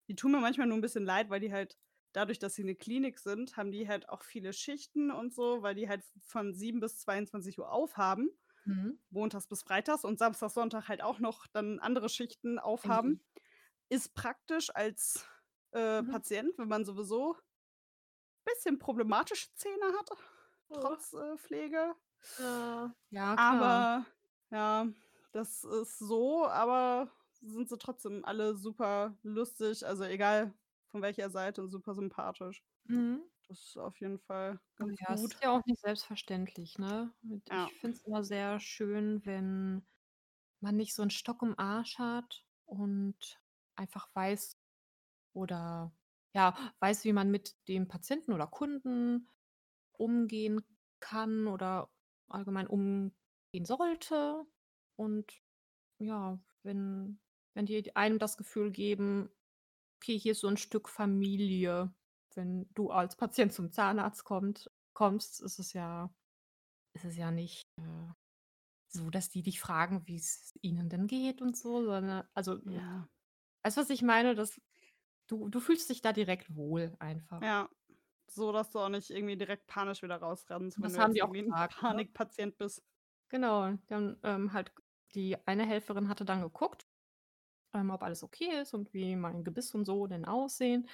Die tun mir manchmal nur 'n bisschen leid, weil die halt dadurch, dass sie 'ne Klinik sind, haben die halt auch viele Schichten und so, weil die halt von 7 bis 22:00 aufhaben, Mhm. montags bis freitags und Samstag, Sonntag halt auch noch dann andere Schichten aufhaben. Ist praktisch als, äh, Mhm. Patient, wenn man sowieso bisschen problematische Zähne hat, Oh. trotz, äh, Pflege. Ja. Ja, klar. Aber ja, das ist so, aber sind sie trotzdem alle super lustig, also, egal von welcher Seite, super sympathisch. Mhm. Das ist auf jeden Fall Oh ganz ja, gut. ist ja auch nicht selbstverständlich, ne? Und Ja. ich finde es immer sehr schön, wenn man nicht so 'n Stock im Arsch hat und einfach weiß oder, ja, weiß, wie man mit dem Patienten oder Kunden umgehen kann oder allgemein umgehen sollte. Und ja, wenn wenn die einem das Gefühl geben: „Okay, hier ist so 'n Stück Familie.“ Wenn du als Patient zum Zahnarzt kommt kommst, ist es ja ist es ja nicht, äh, so, dass die dich fragen, wie's ihnen denn geht und so, sondern also, Ja. weißt du, was ich meine? Das du du fühlst dich da direkt wohl einfach. Ja. so, dass du auch nicht irgendwie direkt panisch wieder rausrennst, wenn Das du haben jetzt die auch irgendwie gesagt, ne? Panikpatient bist. Genau, dann, ähm, halt die eine Helferin hatte dann geguckt, ähm, ob alles okay ist und wie mein Gebiss und so denn aussehen.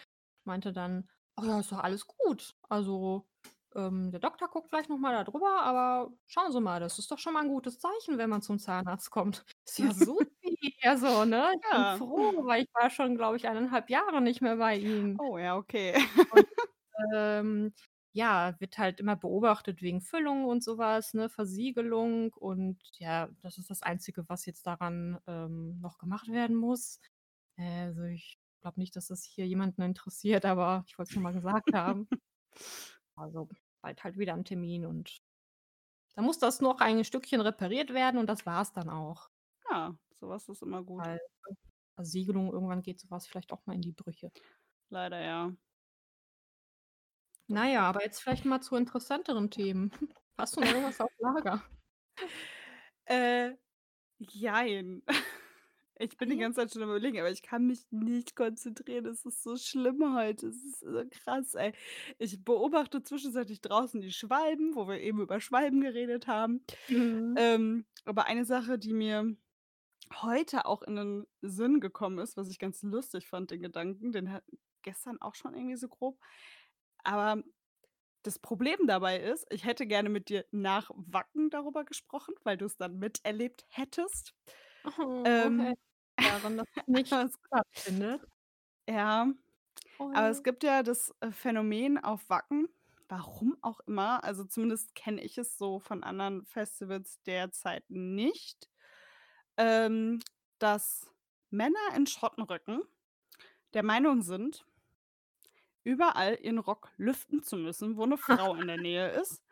Meinte dann: „Ach ja, ist doch alles gut. Also, ähm, der Doktor guckt gleich noch mal da drüber, aber schauen Sie mal, das ist doch schon mal 'n gutes Zeichen, wenn man zum Zahnarzt kommt.“ [LAUGHS] Ich so: „Ja, supi.“ Also, ne, ich bin Ja. froh, weil ich war schon, glaube ich, 1,5 Jahre nicht mehr bei ihm. Oh ja, okay. Und, [LAUGHS] ähm, ja, wird halt immer beobachtet wegen Füllung und so was, ne, Versiegelung und ja, das ist das Einzige, was jetzt daran, ähm, noch gemacht werden muss. Äh, also, ich glaube nicht, dass das hier jemanden interessiert, aber ich wollte es nur mal gesagt haben. [LAUGHS] Also, bald halt wieder 'n Termin und dann muss das noch ein Stückchen repariert werden und das war's dann auch. Ja, so was ist immer gut. Weil, Versiegelung, irgendwann geht so was vielleicht auch mal in die Brüche. Leider ja. Na ja, aber jetzt vielleicht mal zu interessanteren Themen. [LAUGHS] Hast du noch irgendwas auf Lager? Äh, jein. [LAUGHS] Ich bin die ja? ganze Zeit schon am Überlegen, aber ich kann mich nicht konzentrieren. Es ist so schlimm heute. Es ist so krass, ey. Ich beobachte zwischenzeitlich draußen die Schwalben, wo wir eben über Schwalben geredet haben. Mhm. Ähm, aber eine Sache, die mir heute auch in den Sinn gekommen ist, was ich ganz lustig fand, den Gedanken, den gestern auch schon irgendwie so grob. Aber das Problem dabei ist, ich hätte gerne mit dir nach Wacken darüber gesprochen, weil du's dann miterlebt hättest. Oh, Ähm, daran, dass es [LAUGHS] nicht es stattfindet. Ja, aber es Oh. gibt ja das, äh, Phänomen auf Wacken, warum auch immer, also zumindest kenne ich es so von anderen Festivals derzeit nicht, ähm, dass Männer in Schottenröcken der Meinung sind überall ihren Rock lüften zu müssen, wo 'ne Frau in der Nähe ist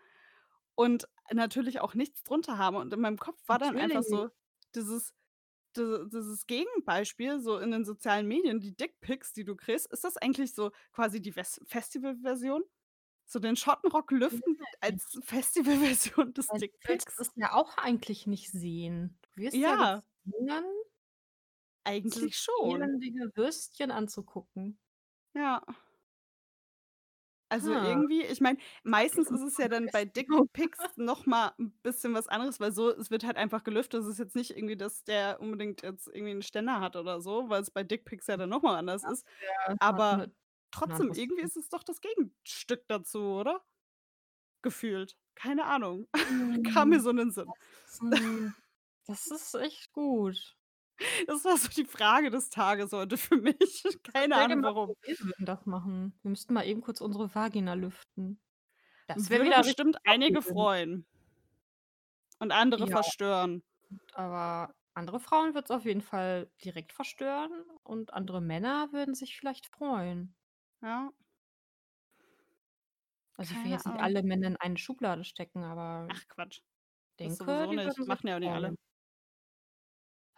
und natürlich auch nichts drunter haben. Und in meinem Kopf war dann einfach so dieses di dieses Gegenbeispiel so in den sozialen Medien, die Dickpics, die du kriegst. Ist das eigentlich so quasi die Festivalversion? So den Schottenrock lüften als Festivalversion des willst Dickpics? es ja auch eigentlich nicht sehen. Du wirst ja Ja. Eigentlich schon. elendige Würstchen anzugucken. Ja. Also, Ha. irgendwie ich meine, meistens ist es ja dann bei Dickpics [LAUGHS] noch mal 'n bisschen was anderes, weil so es wird halt einfach gelüftet. Es ist jetzt nicht irgendwie, dass der unbedingt jetzt irgendwie 'n Ständer hat oder so, weil's bei Dickpics ja dann noch mal anders Das ist. wäre Aber 'n trotzdem, anderes irgendwie ist es doch das Gegenstück dazu, oder? Gefühlt. Keine Ahnung. [LAUGHS] Kam mir Hm, so in den Sinn. das ist 'n das ist echt gut. Das war so die Frage des Tages heute für mich. Keine Ahnung, warum. wir würden das machen. Wir müssten mal eben kurz unsere Vagina lüften. Das Würde wieder bestimmt einige freuen. Und andere Ja. verstören. Aber andere Frauen wird's auf jeden Fall direkt verstören und andere Männer würden sich vielleicht freuen. Ja. Also, ich will Keine jetzt nicht alle Männer in eine Schublade stecken, aber Ach Quatsch. Das denke, sowieso die nicht. Machen ja auch nicht alle.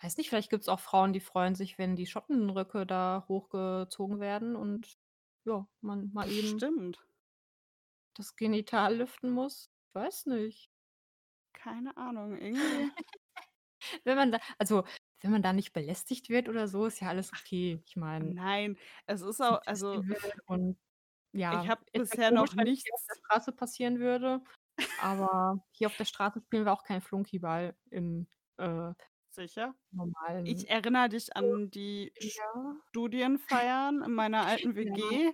Weiß nicht, vielleicht gibt's auch Frauen, die freuen sich, wenn die Schottenröcke da hochgezogen werden und ja, man mal eben Bestimmt. das Genital lüften muss. Ich weiß nicht. Keine Ahnung, irgendwie [LAUGHS] Wenn man da also, wenn man da nicht belästigt wird oder so, ist ja alles okay. Ich meine Nein, es ist auch also und ich ja, habe es wäre bisher noch hier auf der nichts Straße passieren würde, aber [LAUGHS] hier auf der Straße spielen wir auch keinen Flunkyball im, äh Sicher? normalen Ich erinnere dich an die Ja. Studienfeiern in meiner alten [LAUGHS] Ja. WG.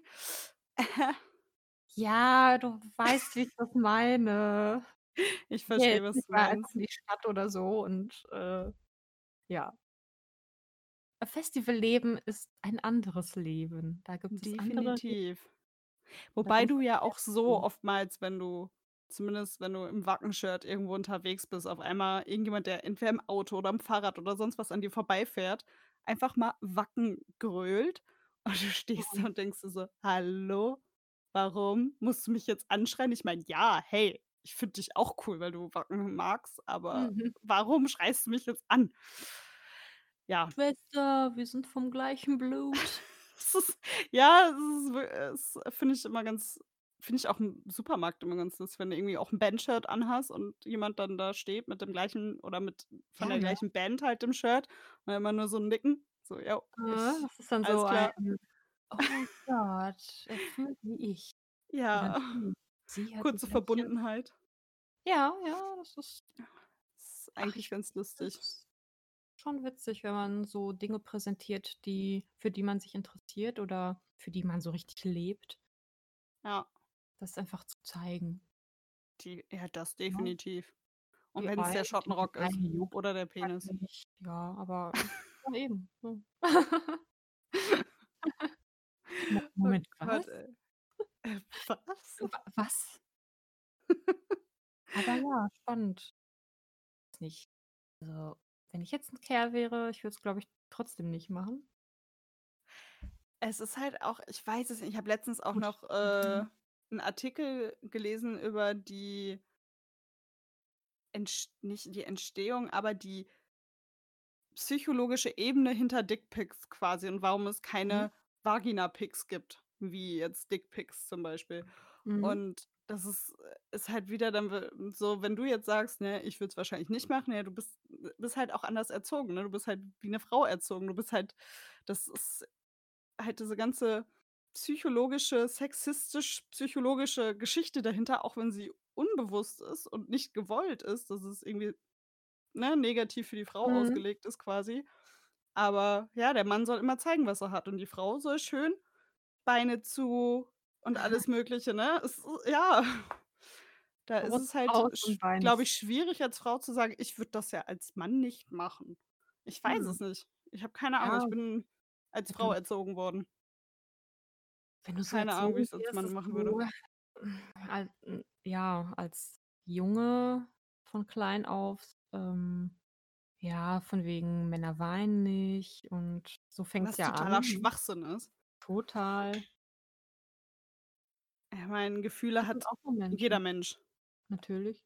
Ja, du weißt, wie ich das meine. Ich verstehe, jetzt was du meinst. in die Stadt oder so und, äh, ja. Festivalleben ist ein anderes Leben. Da gibt es. Definitiv. Wobei du ja auch so oftmals, wenn du zumindest wenn du im Wacken-Shirt irgendwo unterwegs bist, auf einmal irgendjemand, der entweder im Auto oder im Fahrrad oder sonst was an dir vorbeifährt, einfach mal Wacken grölt [LAUGHS] und du stehst da und denkst dir so: „Hallo, warum musst du mich jetzt anschreien?“ Ich meine, ja, hey, ich finde dich auch cool, weil du Wacken magst, aber Mhm. warum schreist du mich jetzt an? Ja. Schwester, wir sind vom gleichen Blut. [LAUGHS] Ist ja, ist w es finde ich immer ganz finde ich auch im Supermarkt immer ganz lustig, wenn du irgendwie auch 'n Bandshirt anhast und jemand dann da steht mit dem gleichen oder mit von Ja, der ne? gleichen Band halt im Shirt und immer nur so nicken, so: „Jo, Äh, ich das ist dann so ein: klar.“ [LAUGHS] „Oh Gott, er fühlt wie ich.“ Und dann Ja, [LAUGHS] kurze Verbundenheit. Ja, ja, das ist Ist ach, eigentlich ich ganz lustig. schon witzig, wenn man so Dinge präsentiert, die für die man sich interessiert oder für die man so richtig lebt. Ja. Das einfach zu zeigen. Die ja, das Ne? definitiv. Und wenn's ein der Schottenrock ist juckt oder der Penis. Ja, aber [LAUGHS] ja eben? [LAUGHS] Mo Moment, was? ey. Äh, was? Wa was? [LAUGHS] Aber ja, spannend. Nicht. Also, wenn ich jetzt 'n Kerl wäre, ich würde es, glaube ich, trotzdem nicht machen. Es ist halt auch ich weiß es nicht, ich habe letztens auch noch, äh, 'n Artikel gelesen über die Entst nicht die Entstehung, aber die psychologische Ebene hinter Dickpics quasi und warum es Mhm. keine Vagina-Pics gibt, wie jetzt Dickpics zum Beispiel. Mhm. Und das ist ist halt wieder dann so, wenn du jetzt sagst, ne: „Ich würde es wahrscheinlich nicht machen“, ja, du bist bist halt auch anders erzogen, ne? Du bist halt wie 'ne Frau erzogen. Du bist halt das ist halt diese ganze psychologische sexistisch-psychologische Geschichte dahinter, auch wenn sie unbewusst ist und nicht gewollt ist, dass es irgendwie, ne, negativ für die Frau Mhm. ausgelegt ist quasi. Aber ja, der Mann soll immer zeigen, was er hat und die Frau soll schön Beine zu und alles [LAUGHS] Mögliche, ne? Es ja. Da ist es Brust halt glaube ich, schwierig als Frau zu sagen: „Ich würde das ja als Mann nicht machen.“ Ich weiß Hm. es nicht. Ich habe keine Ahnung. Ich Ja. bin als Frau erzogen worden. Wenn du so Keine Ahnung, wie als wirst, Mann dass machen würde. du al hm, ja, als Junge von klein auf, ähm, ja, von wegen Männer weinen nicht und so fängt's Was ja totaler an, ne? Schwachsinn ist. Total. Ich meine, Gefühle Das hat auch jeder. Mensch. Natürlich.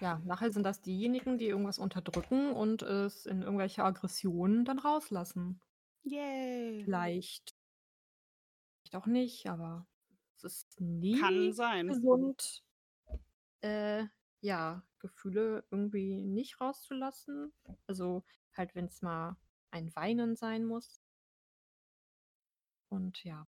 Ja, nachher sind das diejenigen, die irgendwas unterdrücken und es in irgendwelche Aggressionen dann rauslassen. Yay. Vielleicht vielleicht auch nicht, aber es ist Kann nie sein. gesund, äh, ja, Gefühle irgendwie nicht rauszulassen. Also, halt, wenn's mal ein Weinen sein muss. Und ja.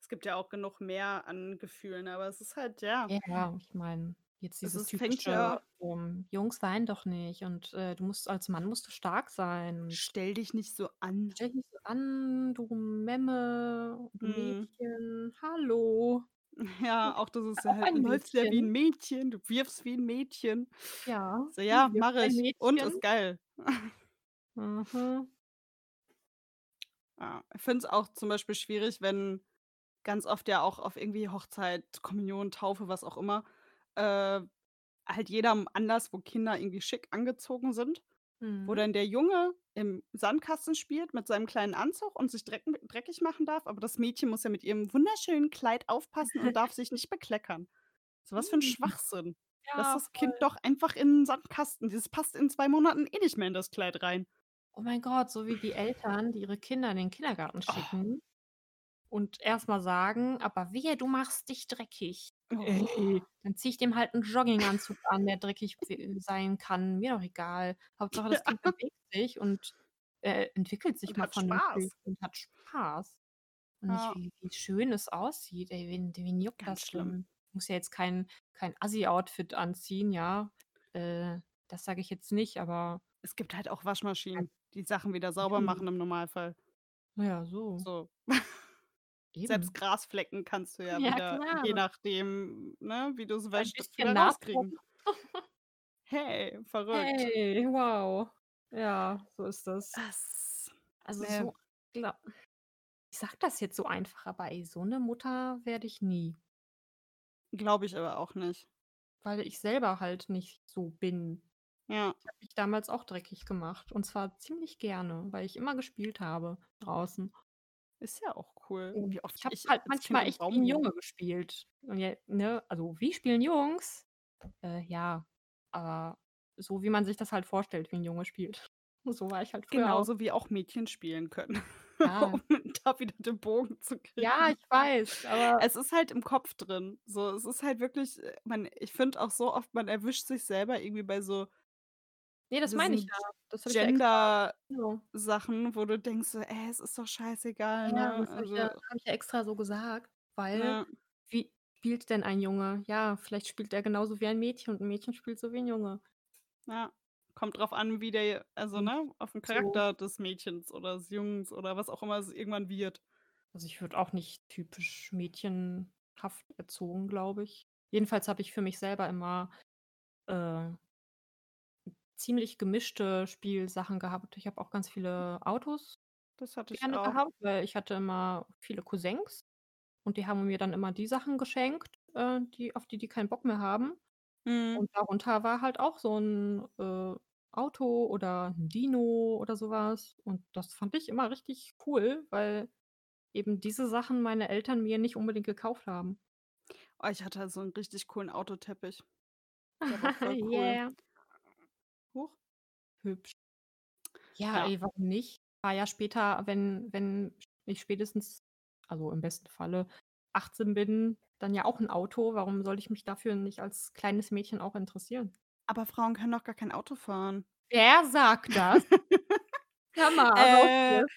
Es gibt ja auch genug mehr an Gefühlen, aber es ist halt ja Ja, ich meine, jetzt Es dieses fängt typische, ja ähm: „Jungs weinen doch nicht und, äh, du musst als Mann musst du stark sein und“ „Stell dich nicht so an.“ „stell dich nicht so an, du Memme, du Mhm. Mädchen, hallo.“ [LAUGHS] Ja, auch das ist Ja, auch halt: ein „Du läufst ja wie 'n Mädchen. Du wirfst wie 'n Mädchen.“ Ja, So: du „Ja, wirfst mache ein ich und Mädchen. ist geil.“ Mhm. Ja, [LAUGHS] ich finde es auch zum Beispiel schwierig, wenn ganz oft ja auch auf irgendwie Hochzeit, Kommunion, Taufe, was auch immer, äh, halt jeder Anlass, wo Kinder irgendwie schick angezogen sind, wo Mhm. dann der Junge im Sandkasten spielt mit seinem kleinen Anzug und sich drecken dreckig machen darf, aber das Mädchen muss ja mit ihrem wunderschönen Kleid aufpassen und darf sich nicht bekleckern. So was für 'n Mhm. Schwachsinn. Lass Ja, das Kind voll. doch einfach in 'n Sandkasten. Das passt in 2 Monaten eh nicht mehr in das Kleid rein. Oh mein Gott, so wie die Eltern, die ihre Kinder in den Kindergarten Oh. schicken und erst mal sagen: „Aber wehe, du machst dich dreckig.“ Oh. Ey, dann ziehe ich dem halt 'n Jogginganzug an, der dreckig sein kann, mir doch egal. Hauptsache, das. Kind bewegt sich und, äh, entwickelt sich Und mal vernünftig Spaß. und hat Spaß. Und nicht, Ja. wie wie schön es aussieht. Ey, wen wen juckt Ganz das schlimm. denn? Muss ja jetzt kein kein Assi-Outfit anziehen, ja? Äh, das sage ich jetzt nicht, aber Es gibt halt auch Waschmaschinen, die Sachen wieder sauber machen im Normalfall. Ja, so. So. Selbst Eben. Grasflecken kannst du ja Ja, wieder, je klar. nachdem, ne, wie Ein wäscht, bisschen wieder rauskriegen. [LAUGHS] Hey, verrückt. Hey, wow. Ja, so ist das. Es Also, ne. so gla ich sage das jetzt so einfach, aber ey, so 'ne Mutter werde ich nie. Glaube ich aber auch nicht. Weil ich selber halt nicht so bin. Ja. Ich habe mich damals auch dreckig gemacht und zwar ziemlich gerne, weil ich immer gespielt habe draußen. Ist ja auch cool, wie oft ich habe ich halt manchmal echt wie Baum 'n hoch Junge gespielt. Je ne, also, wie spielen Jungs? Äh, ja, aber so, wie man sich das halt vorstellt, wie 'n Junge spielt. [LAUGHS] So war ich halt früher auch. Genauso wie auch Mädchen spielen können, [LAUGHS] Ja. um da wieder den Bogen zu Ja, kriegen. ich weiß, aber Es ist halt im Kopf drin. So, es ist halt wirklich, äh man ich finde auch so oft, man erwischt sich selber irgendwie bei so Ne, das meine ich ja. Ja extra genau. Gender-Sachen, wo du denkst so: „Ey, es ist doch scheißegal“, Ja, ne? das habe ich ja Also habe ich ja extra so gesagt, weil Ja. wie spielt denn ein Junge? Ja, vielleicht spielt er genauso wie ein Mädchen und 'n Mädchen spielt so wie 'n Junge. Ja, kommt drauf an, wie der also, Und ne, auf 'n so Charakter des Mädchens oder des Jungens oder was auch immer es irgendwann wird. Also, ich wurde auch nicht typisch mädchenhaft erzogen, glaube ich. Jedenfalls habe ich für mich selber immer, äh ziemlich gemischte Spielsachen gehabt. Ich habe auch ganz viele Autos Das hatte ich gerne auch. gehabt, weil ich hatte immer viele Cousins und die haben mir dann immer die Sachen geschenkt, äh, die auf die die keinen Bock mehr haben. Mhm. Und darunter war halt auch so 'n, äh, Auto oder 'n Dino oder so was. Und das fand ich immer richtig cool, weil eben diese Sachen meine Eltern mir nicht unbedingt gekauft haben. Oh, ich hatte so 'n richtig coolen Autoteppich. Der war voll [LAUGHS] cool. Yeah. Huch. Hübsch. Ja, Ja. ey, warum nicht? Paar Jahr später, wenn wenn ich spätestens also, im besten Falle 18 bin, dann ja auch 'n Auto. Warum soll ich mich dafür nicht als kleines Mädchen auch interessieren? Aber Frauen können doch gar kein Auto fahren. Wer sagt das? [LAUGHS] Raus Äh, [LAUGHS]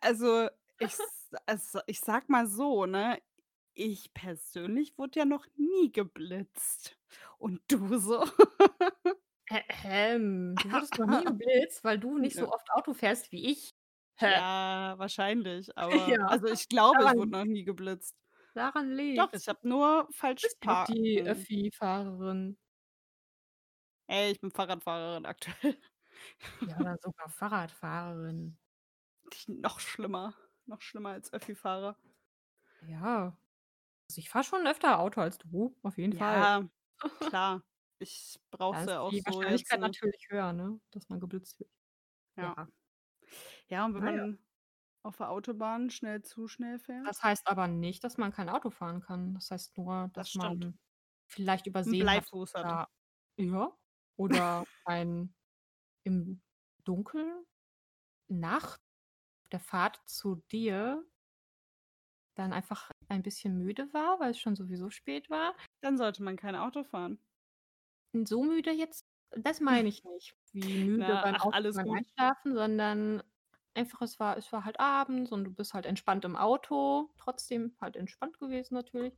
also, ich also, ich sage mal so, ne, ich persönlich wurde ja noch nie geblitzt. Und du so? [LAUGHS] Ähm, du [LAUGHS] wurdest noch nie geblitzt, weil du nicht so oft Auto fährst wie ich? Ja, wahrscheinlich, [LAUGHS] aber Ja, also, ich glaube, ich wurde daran noch nie geblitzt. daran Doch, liegt's. ich habe nur falsch ja noch die Öffi-Fahrerin. Ey, ich bin Fahrradfahrerin aktuell. Ja, oder sogar Fahrradfahrerin. Noch schlimmer noch schlimmer als Öffifahrer. Ja. Also, ich fahre schon öfter Auto als du, auf jeden Fall. Ja, klar. Ich brauche ist ja auch die so jetzt, Wahrscheinlichkeit ne? natürlich höher, ne, dass man geblitzt wird. Ja. Ja. Ja, und wenn Na ja. man auf der Autobahn schnell zu schnell fährt Das heißt aber nicht, dass man kein Auto fahren kann. Das heißt nur, Das dass stimmt. man vielleicht übersehen hat Bleifuß hat. oder ja, oder ein im Dunkeln Nacht der Fahrt zu dir dann einfach ein bisschen müde war, weil es schon sowieso spät war. Dann sollte man kein Auto fahren. So müde jetzt das [LAUGHS] meine ich nicht, wie müde Na, beim ach, alles beim gut. Einschlafen, sondern einfach es war es war halt abends und du bist halt entspannt im Auto, trotzdem halt entspannt gewesen natürlich.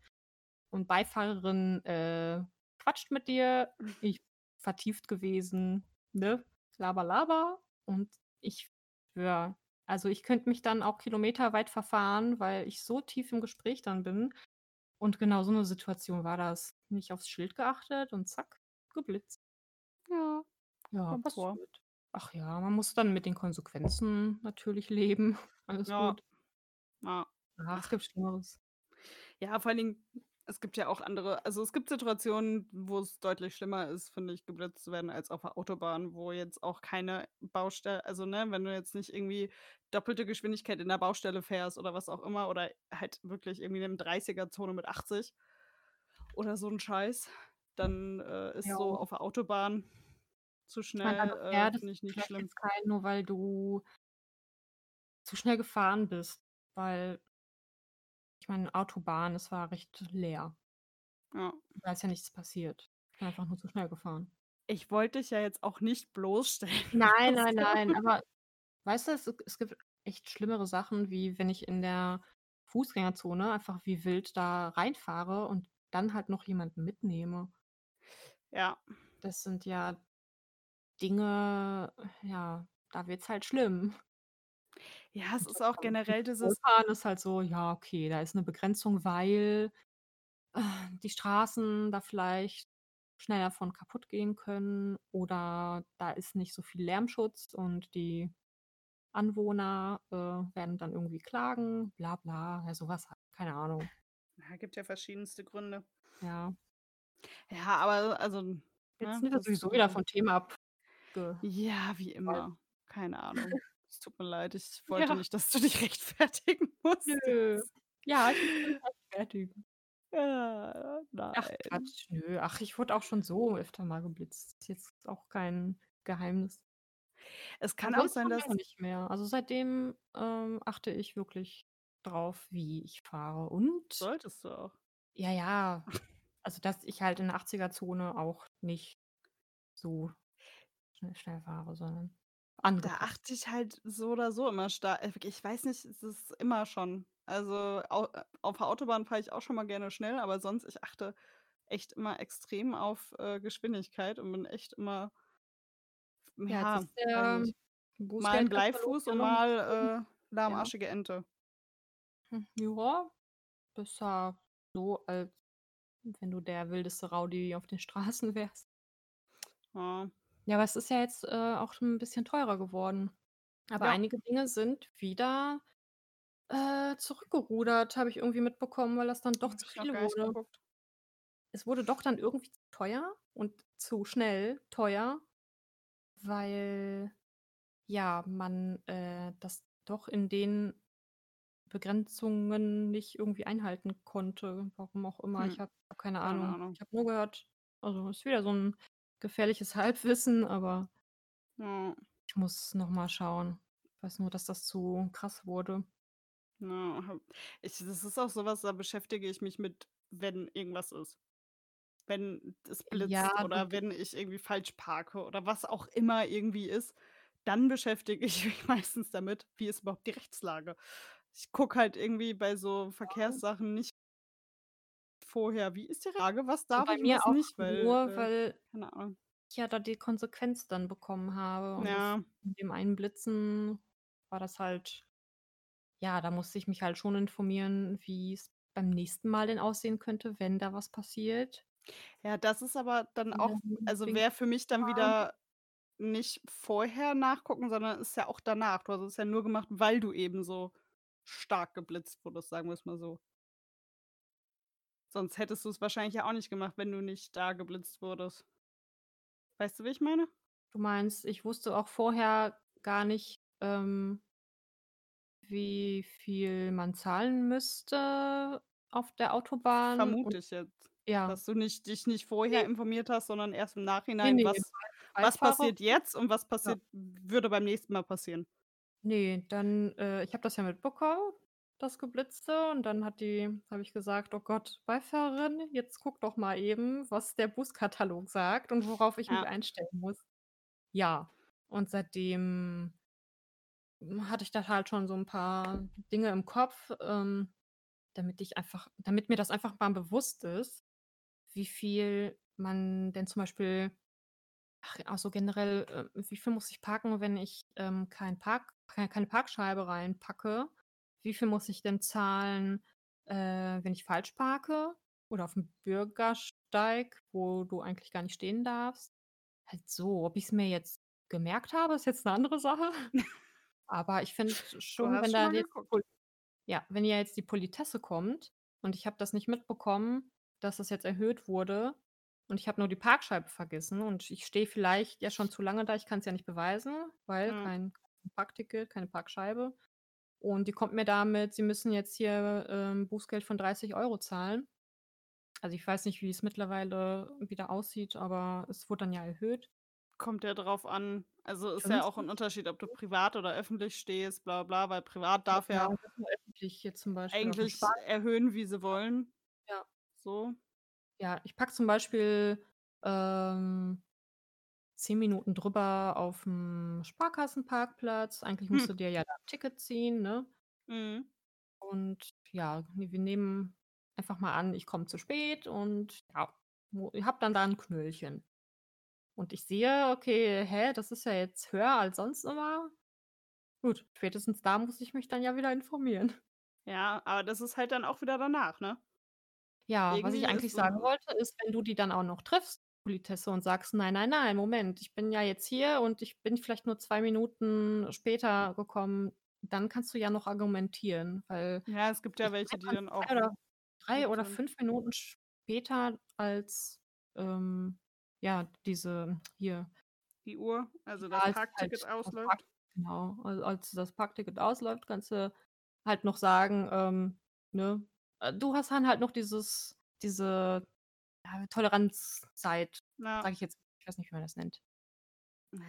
Und Beifahrerin, äh, quatscht mit dir, ich vertieft gewesen, ne? Laber, laber. Und ich schwöre, also, ich könnte mich dann auch kilometerweit verfahren, weil ich so tief im Gespräch dann bin. Und genau so 'ne Situation war das. Nicht aufs Schild geachtet und zack, geblitzt. Ja, Ja, kommt vor. Ach ja, man muss dann mit den Konsequenzen natürlich [LAUGHS] leben. Alles Ja. gut. Ja. Ach, es gibt Schlimmeres. Ja, vor allen Dingen, es gibt ja auch andere also, es gibt Situationen, wo es deutlich schlimmer ist, finde ich, geblitzt zu werden als auf der Autobahn, wo jetzt auch keine Baustell also, ne, wenn du jetzt nicht irgendwie doppelte Geschwindigkeit in der Baustelle fährst oder was auch immer oder halt wirklich irgendwie 'ne 30er-Zone mit 80 oder so 'n Scheiß, dann, äh, ist so Ja. auf der Autobahn zu Ich meine, schnell, dann äh, finde ich nicht schlimm. jetzt keinen, nur weil du zu schnell gefahren bist, weil ich meine, Autobahn, es war recht leer. Ja. Da ist ja nichts passiert. Ich bin einfach nur zu schnell gefahren. Ich wollte dich ja jetzt auch nicht bloßstellen [LAUGHS] Nein, nein, so. nein, [LAUGHS] aber weißt du, es es gibt echt schlimmere Sachen, wie wenn ich in der Fußgängerzone einfach wie wild da reinfahre und dann halt noch jemanden mitnehme. Ja. Das sind ja Dinge ja, da wird's halt schlimm. Ja, es ist auch generell dieses Fahren ist halt so, ja, okay, da ist 'ne Begrenzung, weil, äh, die Straßen da vielleicht schneller von kaputtgehen können oder da ist nicht so viel Lärmschutz und die Anwohner, äh, werden dann irgendwie klagen, bla bla, ja, so was halt, keine Ahnung. Ja, gibt ja verschiedenste Gründe. Ja. Ja, aber also, ne, Jetzt sind wir das sowieso wieder vom Thema abge Ja, wie immer. Keine Ahnung. [LAUGHS] Es tut mir leid, ich wollte Ja. nicht, dass du dich [LAUGHS] rechtfertigen musst Nö. Ja, ich mich rechtfertigen. Ja, Ach nein. Quatsch, nö. Ach, ich wurde auch schon so öfter mal geblitzt. Ist jetzt auch kein Geheimnis. Es kann auch sein, dass nicht mehr. Also, seitdem, ähm, achte ich wirklich drauf, wie ich fahre und Solltest du auch. ja, ja, [LAUGHS] also, dass ich halt in der 80er Zone auch nicht so schnell fahre, sondern Da angepasst. achte ich halt so oder so immer star äh, ich weiß nicht, es ist immer schon. Also, äh, auf der Autobahn fahre ich auch schon mal gerne schnell, aber sonst ich achte echt immer extrem auf, äh, Geschwindigkeit und bin echt immer Ja, ja, ist nicht, mal 'n Bußgeldkatalog Bleifuß ja und mal, äh, ja. lahmarschige Ente. Hm, ja, besser so, als wenn du der wildeste Rowdy auf den Straßen [LAUGHS] wärst. Ja. Ja, aber es ist ja jetzt, äh, auch schon 'n bisschen teurer geworden. Aber Ja. einige Dinge sind wieder, äh, zurückgerudert, habe ich irgendwie mitbekommen, weil das dann doch Habe zu viel wurde. geguckt. Es wurde doch dann irgendwie zu teuer und zu schnell teuer, weil, ja, man, äh, das doch in den Begrenzungen nicht irgendwie einhalten konnte, warum auch immer. Hm, Ich habe habe keine keine Ahnung. Ahnung. Ich habe nur gehört also, ist wieder so 'n gefährliches [LAUGHS] Halbwissen, aber Ja. ich muss noch mal schauen. Weiß nur, dass das zu krass wurde. Ja, ich das ist auch so was, da beschäftige ich mich mit, wenn irgendwas ist. Wenn es Ja, blitzt du oder wenn ich irgendwie falsch parke oder was auch immer irgendwie ist, dann beschäftige [LAUGHS] ich mich meistens damit, wie ist überhaupt die Rechtslage. Ich gucke halt irgendwie bei so. Verkehrssachen nicht vorher, wie ist die Lage, was Also, darf bei ich mir was auch nicht, weil, nur, äh weil keine Ahnung. ich ja da die Konsequenz dann bekommen habe und Ja. mit dem einen Blitzen war das halt ja, da musste ich mich halt schon informieren, wie's beim nächsten Mal denn aussehen könnte, wenn da was passiert. Ja, das ist aber dann auch also, wäre für mich dann gefahren. wieder nicht vorher nachgucken, sondern ist ja auch danach. Du hast es ja nur gemacht, weil du eben so stark geblitzt wurdest, sagen wir's mal so. Sonst hättest du's wahrscheinlich ja auch nicht gemacht, wenn du nicht da geblitzt wurdest. Weißt du, wie ich meine? Du meinst, ich wusste auch vorher gar nicht, ähm wie viel man zahlen müsste auf der Autobahn Vermute ich jetzt, ja. dass du nicht dich nicht vorher Ne. informiert hast, sondern erst im Ne, Nachhinein, ne, was Bei was Beifahrer passiert jetzt und was ja. passiert würde beim nächsten Mal passieren. Ne, dann äh, ich habe das ja mitbekommen, das Geblitzte, und dann hat die habe ich gesagt: „Oh Gott, Beifahrerin, jetzt guck doch mal eben, was der Bußkatalog sagt und worauf ich mich Ja. einstellen muss.“ Ja, und seitdem hatte ich da halt schon so 'n paar Dinge im Kopf, ähm, damit ich einfach damit mir das einfach mal bewusst ist, wie viel man denn zum Beispiel ach, auch so generell, äh, wie viel muss ich parken, wenn ich, ähm, kein Park keine Parkscheibe reinpacke? Wie viel muss ich denn zahlen, äh, wenn ich falsch parke oder auf'm Bürgersteig, wo du eigentlich gar nicht stehen darfst? Halt so. Ob ich's mir jetzt gemerkt habe, ist jetzt 'ne andere Sache. [LAUGHS] Aber ich finde schon, wenn da jetzt ja, wenn ja jetzt die Politesse kommt und ich habe das nicht mitbekommen, dass das jetzt erhöht wurde und ich habe nur die Parkscheibe vergessen und ich stehe vielleicht ja schon zu lange da, ich kann's ja nicht beweisen, weil Mhm. kein Parkticket, keine Parkscheibe. Und die kommt mir da mit: „Sie müssen jetzt hier, ähm, Bußgeld von 30 € zahlen.“ Also, ich weiß nicht, wie es mittlerweile wieder aussieht, aber es wurde dann ja erhöht. Kommt ja drauf an. Also, ist ja auch 'n 50 Unterschied, ob du privat oder öffentlich stehst, bla bla, weil privat darf Ja, ja öffentlich hier zum Beispiel eigentlich erhöhen, wie sie wollen, Ja. so. Ja, ich parke zum Beispiel, ähm, 10 Minuten drüber auf'm Sparkassenparkplatz. Eigentlich musst Hm. du dir ja da 'n Ticket ziehen, ne? Mhm. Und ja, wir nehmen einfach mal an, ich komme zu spät und ja, wo habe dann da 'n Knöllchen. Und ich sehe, okay, hä, das ist ja jetzt höher als sonst immer. Gut, spätestens da muss ich mich dann ja wieder informieren. [LAUGHS] Ja, aber das ist halt dann auch wieder danach, ne? Ja, was ich Irgendwie eigentlich ist sagen so wollte, ist, wenn du die dann auch noch triffst, Politesse, und sagst: „Nein, nein, nein, Moment, ich bin ja jetzt hier und ich bin vielleicht nur 2 Minuten später gekommen“, dann kannst du ja noch argumentieren, weil Ja, es gibt ja welche, die dann dann 2 auch oder 3 gut oder. 5 Minuten später als, ähm, ja, diese hier Die Uhr, also das als halt Parkticket das Park ausläuft? genau, al als das Parkticket ausläuft, kannst du halt noch sagen, ähm, ne? Äh, du hast dann halt noch dieses diese, ja, Toleranzzeit, Ja. sage ich jetzt ich weiß nicht, wie man das nennt.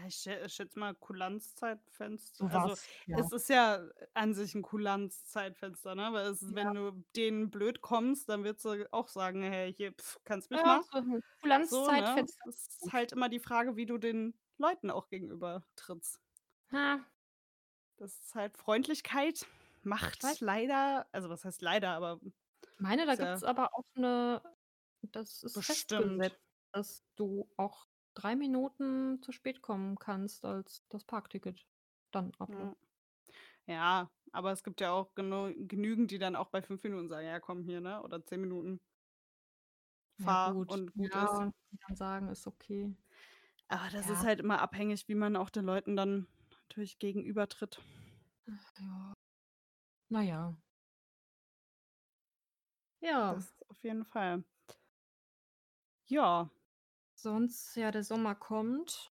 Ich schä ich schätze mal Kulanzzeitfenster. So Also, ja. es ist ja an sich 'n Kulanzzeitfenster, ne? Weil es Ja. wenn du denen blöd kommst, dann wird sie auch sagen: „Hey, hier, kannst mich Ja, mal.“ so 'n So, ne? Kulanzzeitfenster ist halt immer die Frage, wie du den Leuten auch gegenüber trittst. Ha. Das ist halt Freundlichkeit macht leider also was heißt leider, aber Ich meine, da gibt's ja aber auch 'ne das ist bestimmt. festgesetzt, dass du auch 3 Minuten zu spät kommen kannst, als das Parkticket dann Ja. abläuft. Ja, aber es gibt ja auch genügend, die dann auch bei 5 Minuten sagen: „Ja, komm hier, ne?“ Oder 10 Minuten Ja fahr gut, und gut ist. ja, die dann sagen: „Ist okay.“ Aber das ist Ja. halt immer abhängig, wie man auch den Leuten dann natürlich gegenübertritt. Ja. Na ja. Ja. Das auf jeden Fall. Ja. Sonst ja, der Sommer kommt.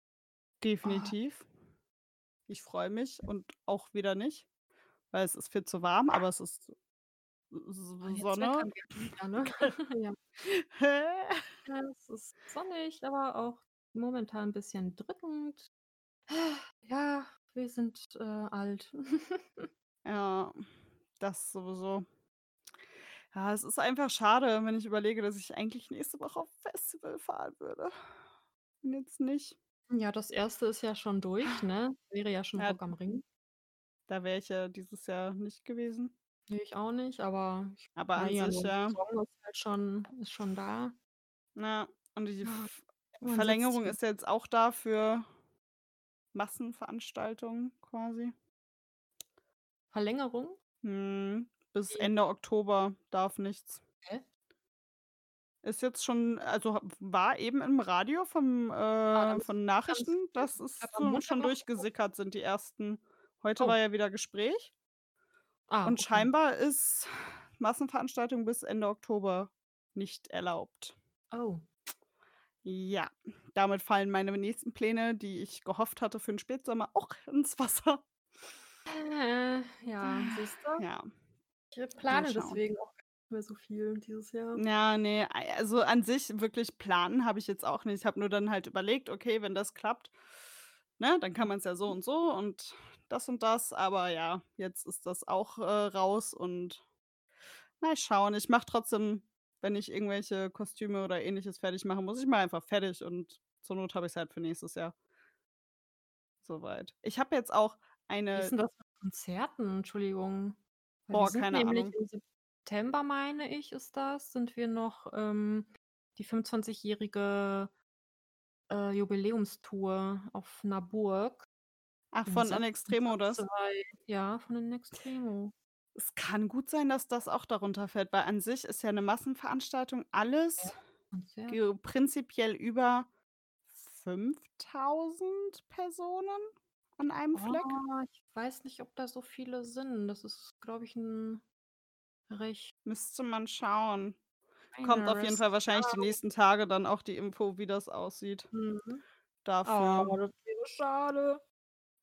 Oh. Definitiv. Ich freue mich und auch wieder nicht, weil es ist viel zu warm, aber es ist Oh, jetzt Sonne. wieder, ne? [LAUGHS] [LAUGHS] Ja. Hä? [LAUGHS] Ja, es ist sonnig, aber auch momentan 'n bisschen drückend. [SIGHS] Ja, wir sind, äh, alt. Ja, das sowieso. Ja, es ist einfach schade, wenn ich überlege, dass ich eigentlich nächste Woche auf Festival fahren würde und jetzt nicht. Ja, das 1. ist ja schon durch, ne? Wäre ja schon Ja. Rock am Ring. Da wäre ich ja dieses Jahr nicht gewesen. Ne, ich auch nicht, aber ich Aber an ja sich, ja. Song ist halt schon ist schon da. Ja, und die Ja, Verlängerung ist ja jetzt auch da für Massenveranstaltungen quasi. Verlängerung? Mhm, bis? Ende Oktober darf nichts. Hä? Ist jetzt schon also, war eben im Radio vom Ah, äh, ist von Nachrichten, früh. das Ich habe ist am so schon durchgesickert sind die ersten heute war Oh. ja wieder Gespräch. Ah, Und okay. scheinbar ist Massenveranstaltung bis Ende Oktober nicht erlaubt. Oh. Ja, damit fallen meine nächsten Pläne, die ich gehofft hatte für 'n Spätsommer, auch ins Wasser. Äh, ja, siehst du? Ja, Ich plane deswegen auch gar nicht mehr so viel dieses Jahr. Ja, ne, ei also, an sich wirklich planen habe ich jetzt auch nicht. Ich habe nur dann halt überlegt: „Okay, wenn das klappt, ne, dann kann man's ja so Mhm. und so und das und das.“ Aber ja, jetzt ist das auch, äh, raus und mal schauen. Ich mache trotzdem wenn ich irgendwelche Kostüme oder Ähnliches fertig mache, muss ich mal einfach fertig und zur Not habe ich's halt für nächstes Jahr. So weit. Ich habe jetzt auch Wie ist eine 'n das mit Konzerten? Entschuldigung. Boah, sind keine nämlich Ahnung. im September, meine ich, ist das sind wir noch, ähm, die 25-jährige, äh, Jubiläumstour auf 'ner Burg Ach, von In Extremo das? zwei ja, von In Extremo. Es kann gut sein, dass das auch darunter fällt, weil an sich ist ja 'ne Massenveranstaltung Ja, alles ge prinzipiell über 5.000 Personen an einem Fleck. Oh, ich weiß nicht, ob da so viele sind. Das ist, glaube ich, 'n recht Müsste man schauen. Kommt auf jeden Fall wahrscheinlich die Stadion. nächsten Tage dann auch die Info, wie das aussieht Mhm. dafür. Oh, das wäre schade.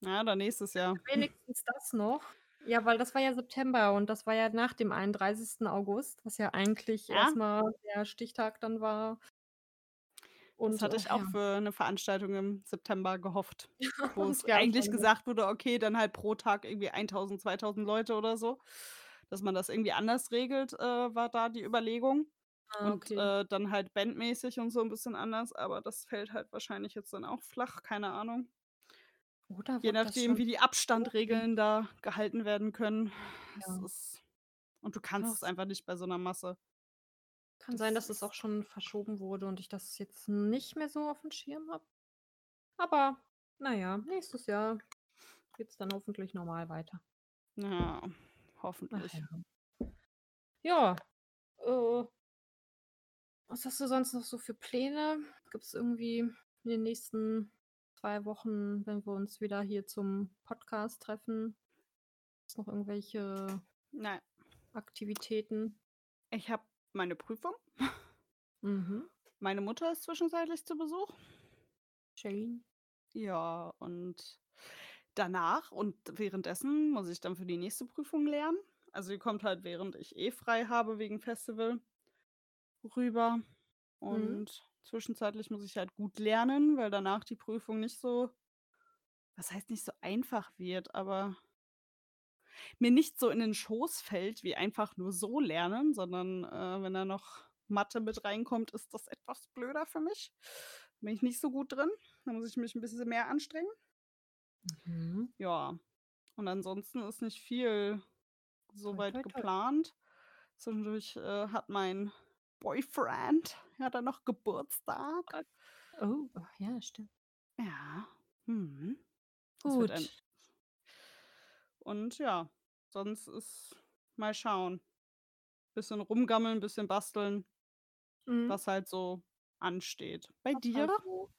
Ja, dann nächstes Jahr. Wenigstens das noch. Ja, weil das war ja September und das war ja nach dem 31. August, was ja eigentlich Ja. mal der Stichtag dann war. Das Und, hatte äh, ich auch ja. für 'ne Veranstaltung im September gehofft, Ja, [LAUGHS] wo und es haben eigentlich gesagt wurde: „Okay, dann halt pro Tag irgendwie 1.000, 2.000 Leute oder so.“ Dass man das irgendwie anders regelt, äh, war da die Überlegung. Ah, Und, okay. äh, dann halt bandmäßig und so 'n bisschen anders, aber das fällt halt wahrscheinlich jetzt dann auch flach, keine Ahnung. Oder Je das nachdem, wie die? Abstandregeln da gehalten werden können. Es Ja. ist und du kannst es Krass. einfach nicht bei so 'ner Masse. Kann sein, Das dass es auch schon verschoben wurde und ich das jetzt nicht mehr so aufm Schirm habe. Aber na ja, nächstes Jahr geht's dann hoffentlich normal weiter. Ja, Ach hoffentlich. ja. Ja, äh was hast du sonst noch so für Pläne? Gibt's irgendwie in den nächsten 2 Wochen, wenn wir uns wieder hier zum Podcast treffen noch irgendwelche Nein. Aktivitäten? Ich habe meine Prüfung. Mhm. Meine Mutter ist zwischenzeitlich zu Besuch. Schön. Ja, und danach und währenddessen muss ich dann für die nächste Prüfung lernen. Also, die kommt halt, während ich eh frei habe wegen Festival rüber. Mhm. Und zwischenzeitlich muss ich halt gut lernen, weil danach die Prüfung nicht so was heißt nicht so einfach wird, aber mir nicht so in den Schoß fällt wie einfach nur so lernen, sondern, äh, wenn da noch Mathe mit reinkommt, ist das etwas blöder für mich. Bin ich nicht so gut drin. Da muss ich mich ein bisschen mehr anstrengen. Mhm. Ja. Und ansonsten ist nicht viel soweit toi, toi. geplant. Zwischendurch äh, hat mein Boyfriend ja dann noch Geburtstag. Oh, oh, ja, stimmt. Ja. Mhm. Das wird ein Gut. Und ja, sonst ist mal schauen. Bisschen rumgammeln, bisschen basteln, Mhm. was halt so ansteht. Bei Was dir? halt so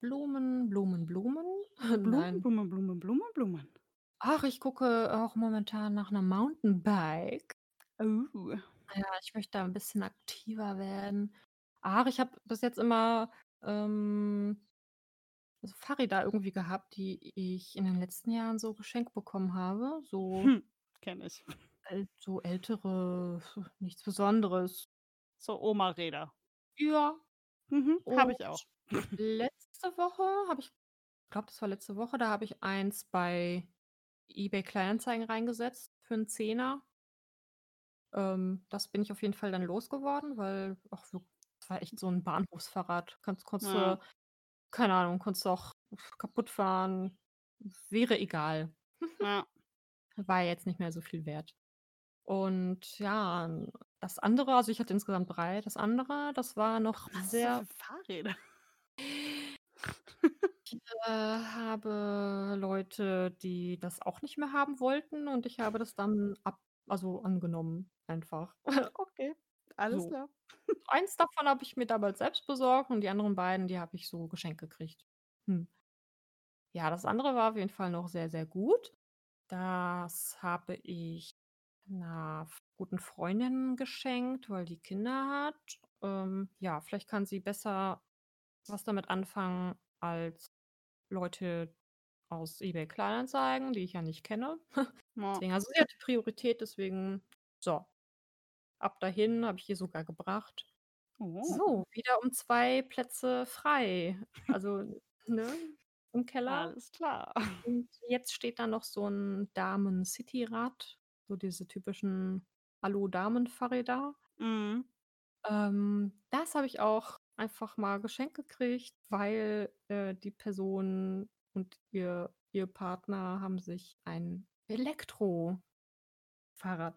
Blumen, Blumen, Blumen? [LAUGHS] Blumen, Nein. Blumen, Blumen, Blumen, Blumen. Ach, ich gucke auch momentan nach 'nem Mountainbike. Oh. Ja, ich möchte da 'n bisschen aktiver werden. Ach, ich habe bis jetzt immer, ähm, so Fahrräder irgendwie gehabt, die ich in den letzten Jahren so geschenkt bekommen habe. So Hm, kenne ich. so ältere, nichts Besonderes. So Oma-Räder. Ja. Mhm, habe ich auch. letzte Woche habe ich glaube, das war letzte Woche, da habe ich eins bei eBay Kleinanzeigen reingesetzt für 'n Zehner. Ähm, das bin ich auf jeden Fall dann losgeworden, weil auch so das war echt so 'n Bahnhofsfahrrad. Kannst konntest Ja. Keine Ahnung, konntest du auch kaputt fahren. Wäre egal. [LAUGHS] Ja. War jetzt nicht mehr so viel wert. Und ja, das andere also, ich hatte insgesamt 3. Das andere, das war noch Was sehr für Fahrräder? Ich, äh, habe Leute, die das auch nicht mehr haben wollten und ich habe das dann ab also, angenommen einfach. Okay, alles So. klar. Eins davon habe ich mir damals selbst besorgt und die anderen beiden, die habe ich so geschenkt gekriegt. Hm. Ja, das andere war auf jeden Fall noch sehr, sehr gut. Das habe ich 'ner f guten Freundin geschenkt, weil die Kinder hat. Ähm, ja, vielleicht kann sie besser was damit anfangen als Leute aus eBay Kleinanzeigen, die ich ja nicht kenne. [LAUGHS] Ja. Deswegen also, sie hatte Priorität, deswegen so. Ab dahin habe ich ihr sogar gebracht. Oh. So, wieder um 2 Plätze frei. Also, ne, im Keller. Alles klar. Und jetzt steht da noch so 'n Damen-Cityrad, so diese typischen Alu-Damen-Fahrräder. Mhm. Ähm, das habe ich auch einfach mal geschenkt gekriegt, weil, äh, die Person und ihr ihr Partner haben sich ein Elektrofahrrad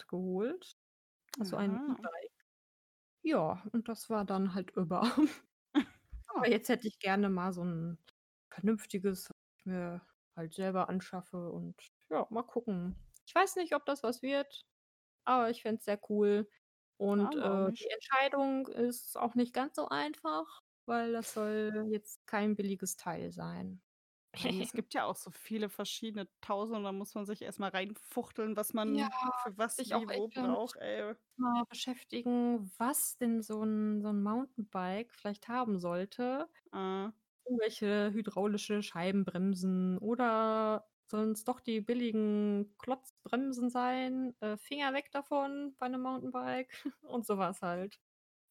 geholt, also, ein Aha. E-Bike. Ja, und das war dann halt über. [LAUGHS] Aber jetzt hätte ich gerne mal so 'n vernünftiges, was ich mir halt selber anschaffe und ja, mal gucken. Ich weiß nicht, ob das was wird, aber ich fände es sehr cool. Und, äh, die? Entscheidung ist auch nicht ganz so einfach, weil das soll jetzt kein billiges Teil sein. Es [LAUGHS] gibt ja auch so viele verschiedene Tausende, da muss man sich erst mal reinfuchteln, was Ja, man für was, sich auch wo braucht, ey. mal beschäftigen, was denn so 'n so 'n Mountainbike vielleicht haben sollte. Ah. Irgendwelche hydraulische Scheibenbremsen oder sollen's doch die billigen Klotzbremsen sein? Äh, Finger weg davon bei 'nem Mountainbike [LAUGHS] und so was halt.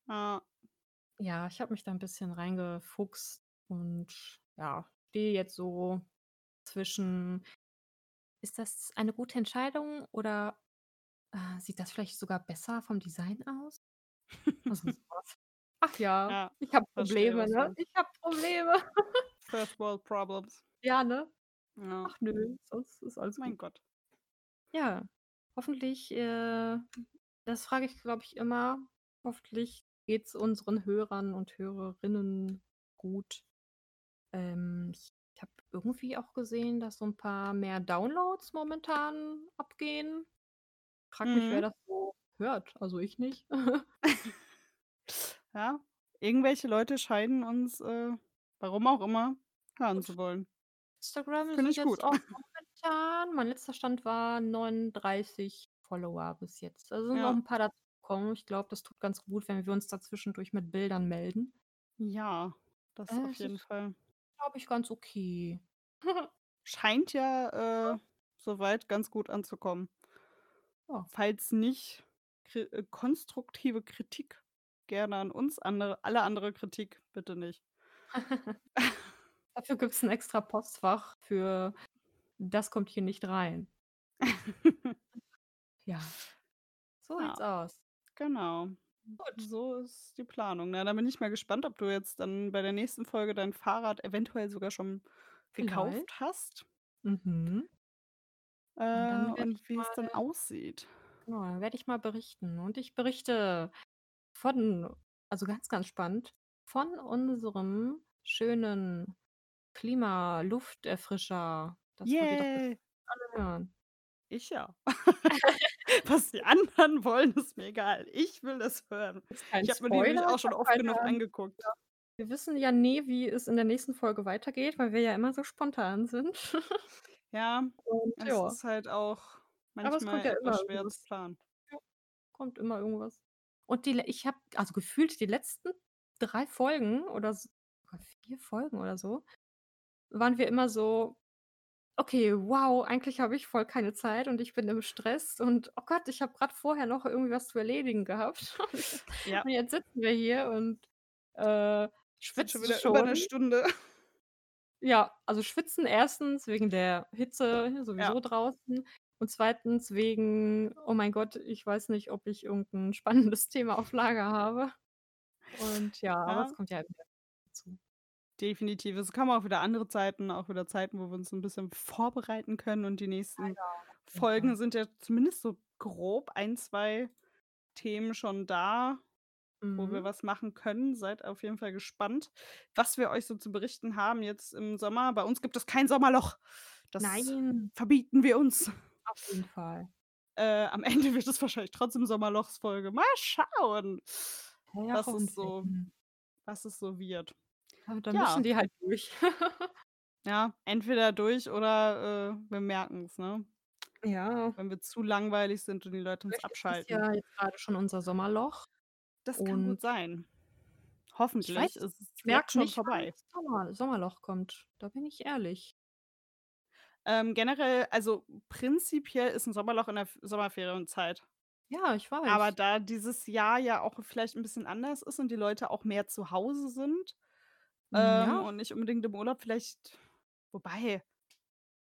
Ja. Ja, ich habe mich da 'n bisschen reingefuchst und ja, stehe jetzt so zwischen: „Ist das eine gute Entscheidung oder, äh, sieht das vielleicht sogar besser vom Design aus?“ Also, so was. [LAUGHS] Ach ja, Ja, ich habe Probleme, ne? Ich habe Probleme. [LAUGHS] First World Problems. [LAUGHS] Ja, ne? Ja. Ach nö, sonst ist alles Mein gut. Gott. Ja, hoffentlich, äh das frage ich, glaube ich, immer. Hoffentlich geht's unseren Hörern und Hörerinnen gut. Ähm, ich ich habe irgendwie auch gesehen, dass so 'n paar mehr Downloads momentan abgehen. Frage mich, wer Mhm. das so hört. Also, ich nicht. [LAUGHS] Ja, irgendwelche Leute scheinen uns, äh, warum auch immer, hören Auf zu wollen. Instagram sind ich gut. jetzt auch [LAUGHS] momentan mein letzter Stand war 39 Follower bis jetzt. Da sind noch Ja. 'n paar dazugekommen. Ich glaube, das tut ganz gut, wenn wir uns da zwischendurch mit Bildern melden. Ja, das Äh, auf jeden ist, Fall. Glaube ich, ganz okay. [LAUGHS] Scheint ja, äh, soweit ganz gut anzukommen. Ja. Falls nicht, kri äh, konstruktive Kritik gerne an uns, andere alle andere Kritik bitte nicht. [LAUGHS] [LAUGHS] Dafür gibt's 'n extra Postfach für das kommt hier nicht rein. Ja. So Ja, sieht's aus. genau. Gut. so ist die Planung. Na, dann bin ich mal gespannt, ob du jetzt dann bei der nächsten Folge dein Fahrrad eventuell sogar schon Vielleicht. gekauft hast. Mhm. Und Äh, dann werde ich und wie es dann mal aussieht. genau, dann werde ich mal berichten. Und ich berichte von also ganz, ganz spannend, von unserem schönen Klima-Lufterfrischer. Das wollt ihr doch bestimmt alle hören. Ich ja. [LAUGHS] Was die anderen [LAUGHS] wollen, ist mir egal. Ich will das hören. Kein Ich habe mir die nämlich auch schon oft genug angeguckt. Ja. Wir wissen ja nie, wie es in der nächsten Folge weitergeht, weil wir ja immer so spontan sind. [LAUGHS] Ja, Und es ja. ist halt auch Aber es kommt manchmal ja etwas immer schwer zu planen. Ja, kommt immer irgendwas. Und die ich habe also gefühlt die letzten 3 Folgen oder s sogar 4 Folgen oder so, waren wir immer so: „Okay, wow, eigentlich habe ich voll keine Zeit und ich bin im Stress und oh Gott, ich habe grad vorher noch irgendwie was zu erledigen gehabt.“ [LAUGHS] Ja. Und jetzt sitzen wir hier und, äh, Sind schon schwitzen wieder über 'ne schon. Stunde. [LAUGHS] Ja, also schwitzen 1. wegen der Hitze sowieso Ja. draußen und 2. wegen: „Oh mein Gott, ich weiß nicht, ob ich irgend 'n spannendes Thema auf Lager habe.“ Und ja, aber es Ja. kommt ja immer dazu. Definitiv. Es kommen auch wieder andere Zeiten, auch wieder Zeiten, wo wir uns 'n bisschen vorbereiten können und die nächsten jeden Folgen sind ja zumindest so grob 1, 2 Themen schon da, wo wir Mhm. was machen können. Seid auf jeden Fall gespannt, was wir euch so zu berichten haben jetzt im Sommer. Bei uns gibt es kein Sommerloch. Das Nein. verbieten wir uns. Auf jeden Fall. Äh, am Ende wird es wahrscheinlich trotzdem Sommerlochsfolge. Mal schauen, Ja, was es so Mhm. was es so wird. Aber da müssen Ja. die halt durch. [LAUGHS] Ja, entweder durch oder, äh, wir merken's, ne? Ja. Wenn wir zu langweilig sind und die Leute uns Vielleicht ist das abschalten. ja jetzt grade schon unser Sommerloch. Das kann gut Und sein. ich weiß Hoffentlich ist es ich merke schon nicht, vorbei. das Sommer Sommerloch kommt. Da bin ich ehrlich. Ähm, generell also prinzipiell ist 'n Sommerloch in der Sommerferienzeit. Ja, ich Aber weiß. da dieses Jahr ja auch vielleicht 'n bisschen anders ist und die Leute auch mehr zu Hause sind, ähm, ja. und nicht unbedingt im Urlaub, vielleicht wobei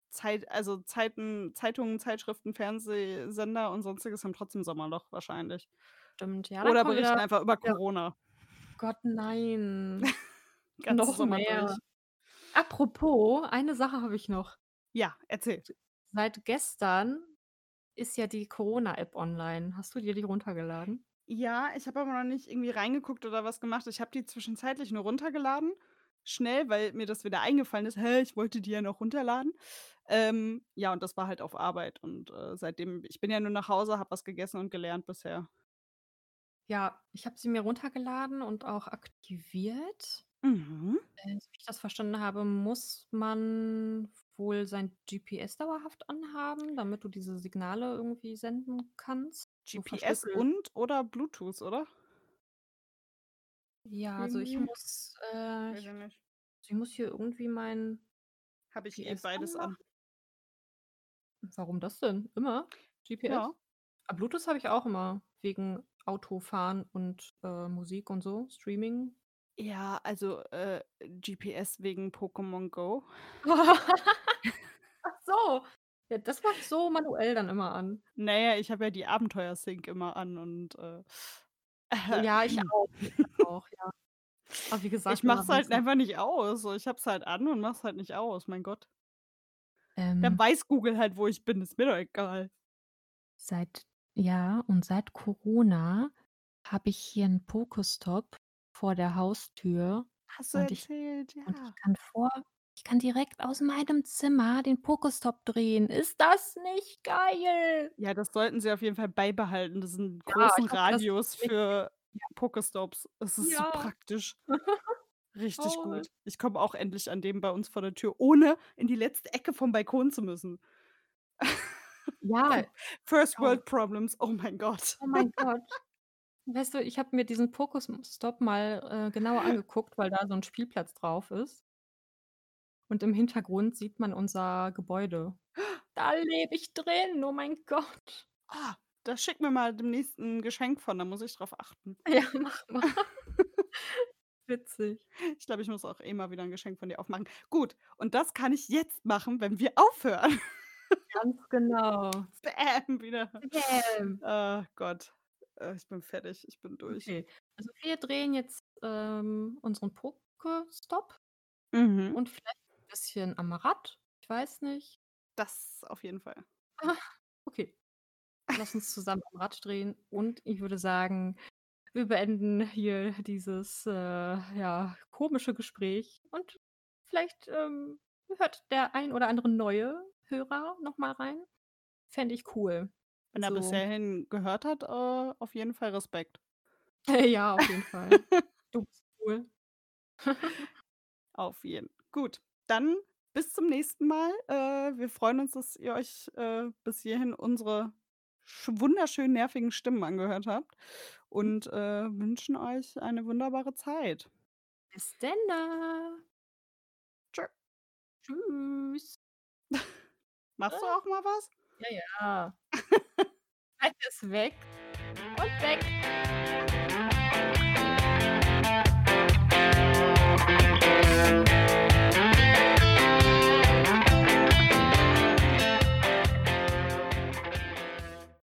Zeit also Zeiten Zeitungen, Zeitschriften, Fernsehsender und Sonstiges haben trotzdem Sommerloch wahrscheinlich. Stimmt, ja, Oder berichten wieder einfach über wieder Corona. Gott, nein. [LAUGHS] Ganze Noch Sommer mehr. durch. Apropos, eine Sache habe ich noch. Ja, erzähl. Seit gestern ist ja die Corona-App online. Hast du dir die runtergeladen? Ja, ich habe aber noch nicht irgendwie reingeguckt oder was gemacht. Ich habe die zwischenzeitlich nur runtergeladen, schnell, weil mir das wieder eingefallen ist: „Hä, ich wollte die ja noch runterladen.“ Ähm, ja, und das war halt auf Arbeit und, äh, seitdem ich bin ja nur nach Hause, habe was gegessen und gelernt bisher. Ja, ich habe sie mir runtergeladen und auch aktiviert. Mhm. Äh, so wie ich das verstanden habe, muss man wohl sein GPS dauerhaft anhaben, damit du diese Signale irgendwie senden kannst, GPS und oder Bluetooth, oder? Ja, also ich Irgendwie. muss, äh, ich nicht. ich muss hier irgendwie mein Habe ich eh GPS beides an. Warum das denn? Immer? GPS? Ja. Ah, Bluetooth habe ich auch immer wegen Autofahren und, äh, Musik und so, Streaming. Ja, also, äh, GPS wegen Pokémon Go. [LAUGHS] Ach so. Ja, das mache ich so manuell dann immer an. Na ja, ich habe ja die Abenteuer-Sync immer an und, äh Ja, ich auch, ich auch, ja. Aber wie gesagt, Ich mache es halt einfach nicht aus. Ich habe es halt an und mache es halt nicht aus, mein Gott. Dann Ähm weiß Google halt, wo ich bin, ist mir doch egal. Seit ja, und seit Corona habe ich hier 'n Pokestop vor der Haustür Hast du und ich erzählt, und ich ja. kann vor ich kann direkt aus meinem Zimmer den Pokestop drehen. Ist das nicht geil? Ja, das sollten sie auf jeden Fall beibehalten, diesen Ja, großen ich hoffe, dass Radius für ja. Pokestops. Es ist so Ja. praktisch. [LAUGHS] Richtig Toll. gut. Ich komme auch endlich an dem bei uns vor der Tür, ohne in die letzte Ecke vom Balkon zu müssen. Ja. [LAUGHS] First Auch. World Problems, oh mein Gott. Oh mein Gott. Weißt du, ich habe mir diesen Pokestop mal, äh, genauer angeguckt, weil da so 'n Spielplatz drauf ist. Und im Hintergrund sieht man unser Gebäude. [GASPS] Da lebe ich drin, oh mein Gott. Ah, da schick mir mal demnächst 'n Geschenk von, da muss ich drauf achten. [LAUGHS] Ja, mach mal. [LAUGHS] Witzig. Ich glaube, ich muss auch eh mal wieder 'n Geschenk von dir aufmachen. Gut, und das kann ich jetzt machen, wenn wir aufhören. [LAUGHS] Ganz genau. Bäm, wieder. Bäm. Oh Gott. Äh, ich bin fertig, ich bin durch. Okay. Also, wir drehen jetzt, ähm, unseren Pokestop Mhm. und vielleicht bisschen am Rad. Ich weiß nicht. Das auf jeden Fall. Ah, [LAUGHS] okay. Lass uns zusammen am Rad drehen und ich würde sagen, wir beenden hier dieses, äh, ja, komische Gespräch und vielleicht, ähm, hört der ein oder andere neue Hörer noch mal rein. Fände ich cool. Wenn er bis Also hierhin gehört hat, äh, auf jeden Fall Respekt. [LAUGHS] Ja, auf jeden Fall. [LAUGHS] Du bist cool. Auf jeden. Gut, dann bis zum nächsten Mal. Äh, wir freuen uns, dass ihr euch, äh, bis hierhin unsere sch wunderschönen nervigen Stimmen angehört habt Mhm. und, äh, wünschen euch eine wunderbare Zeit. Bis denne. Tschö. Tschüss. [LAUGHS] Machst du Ah. auch mal was? Ja, ja. ist weg und weg.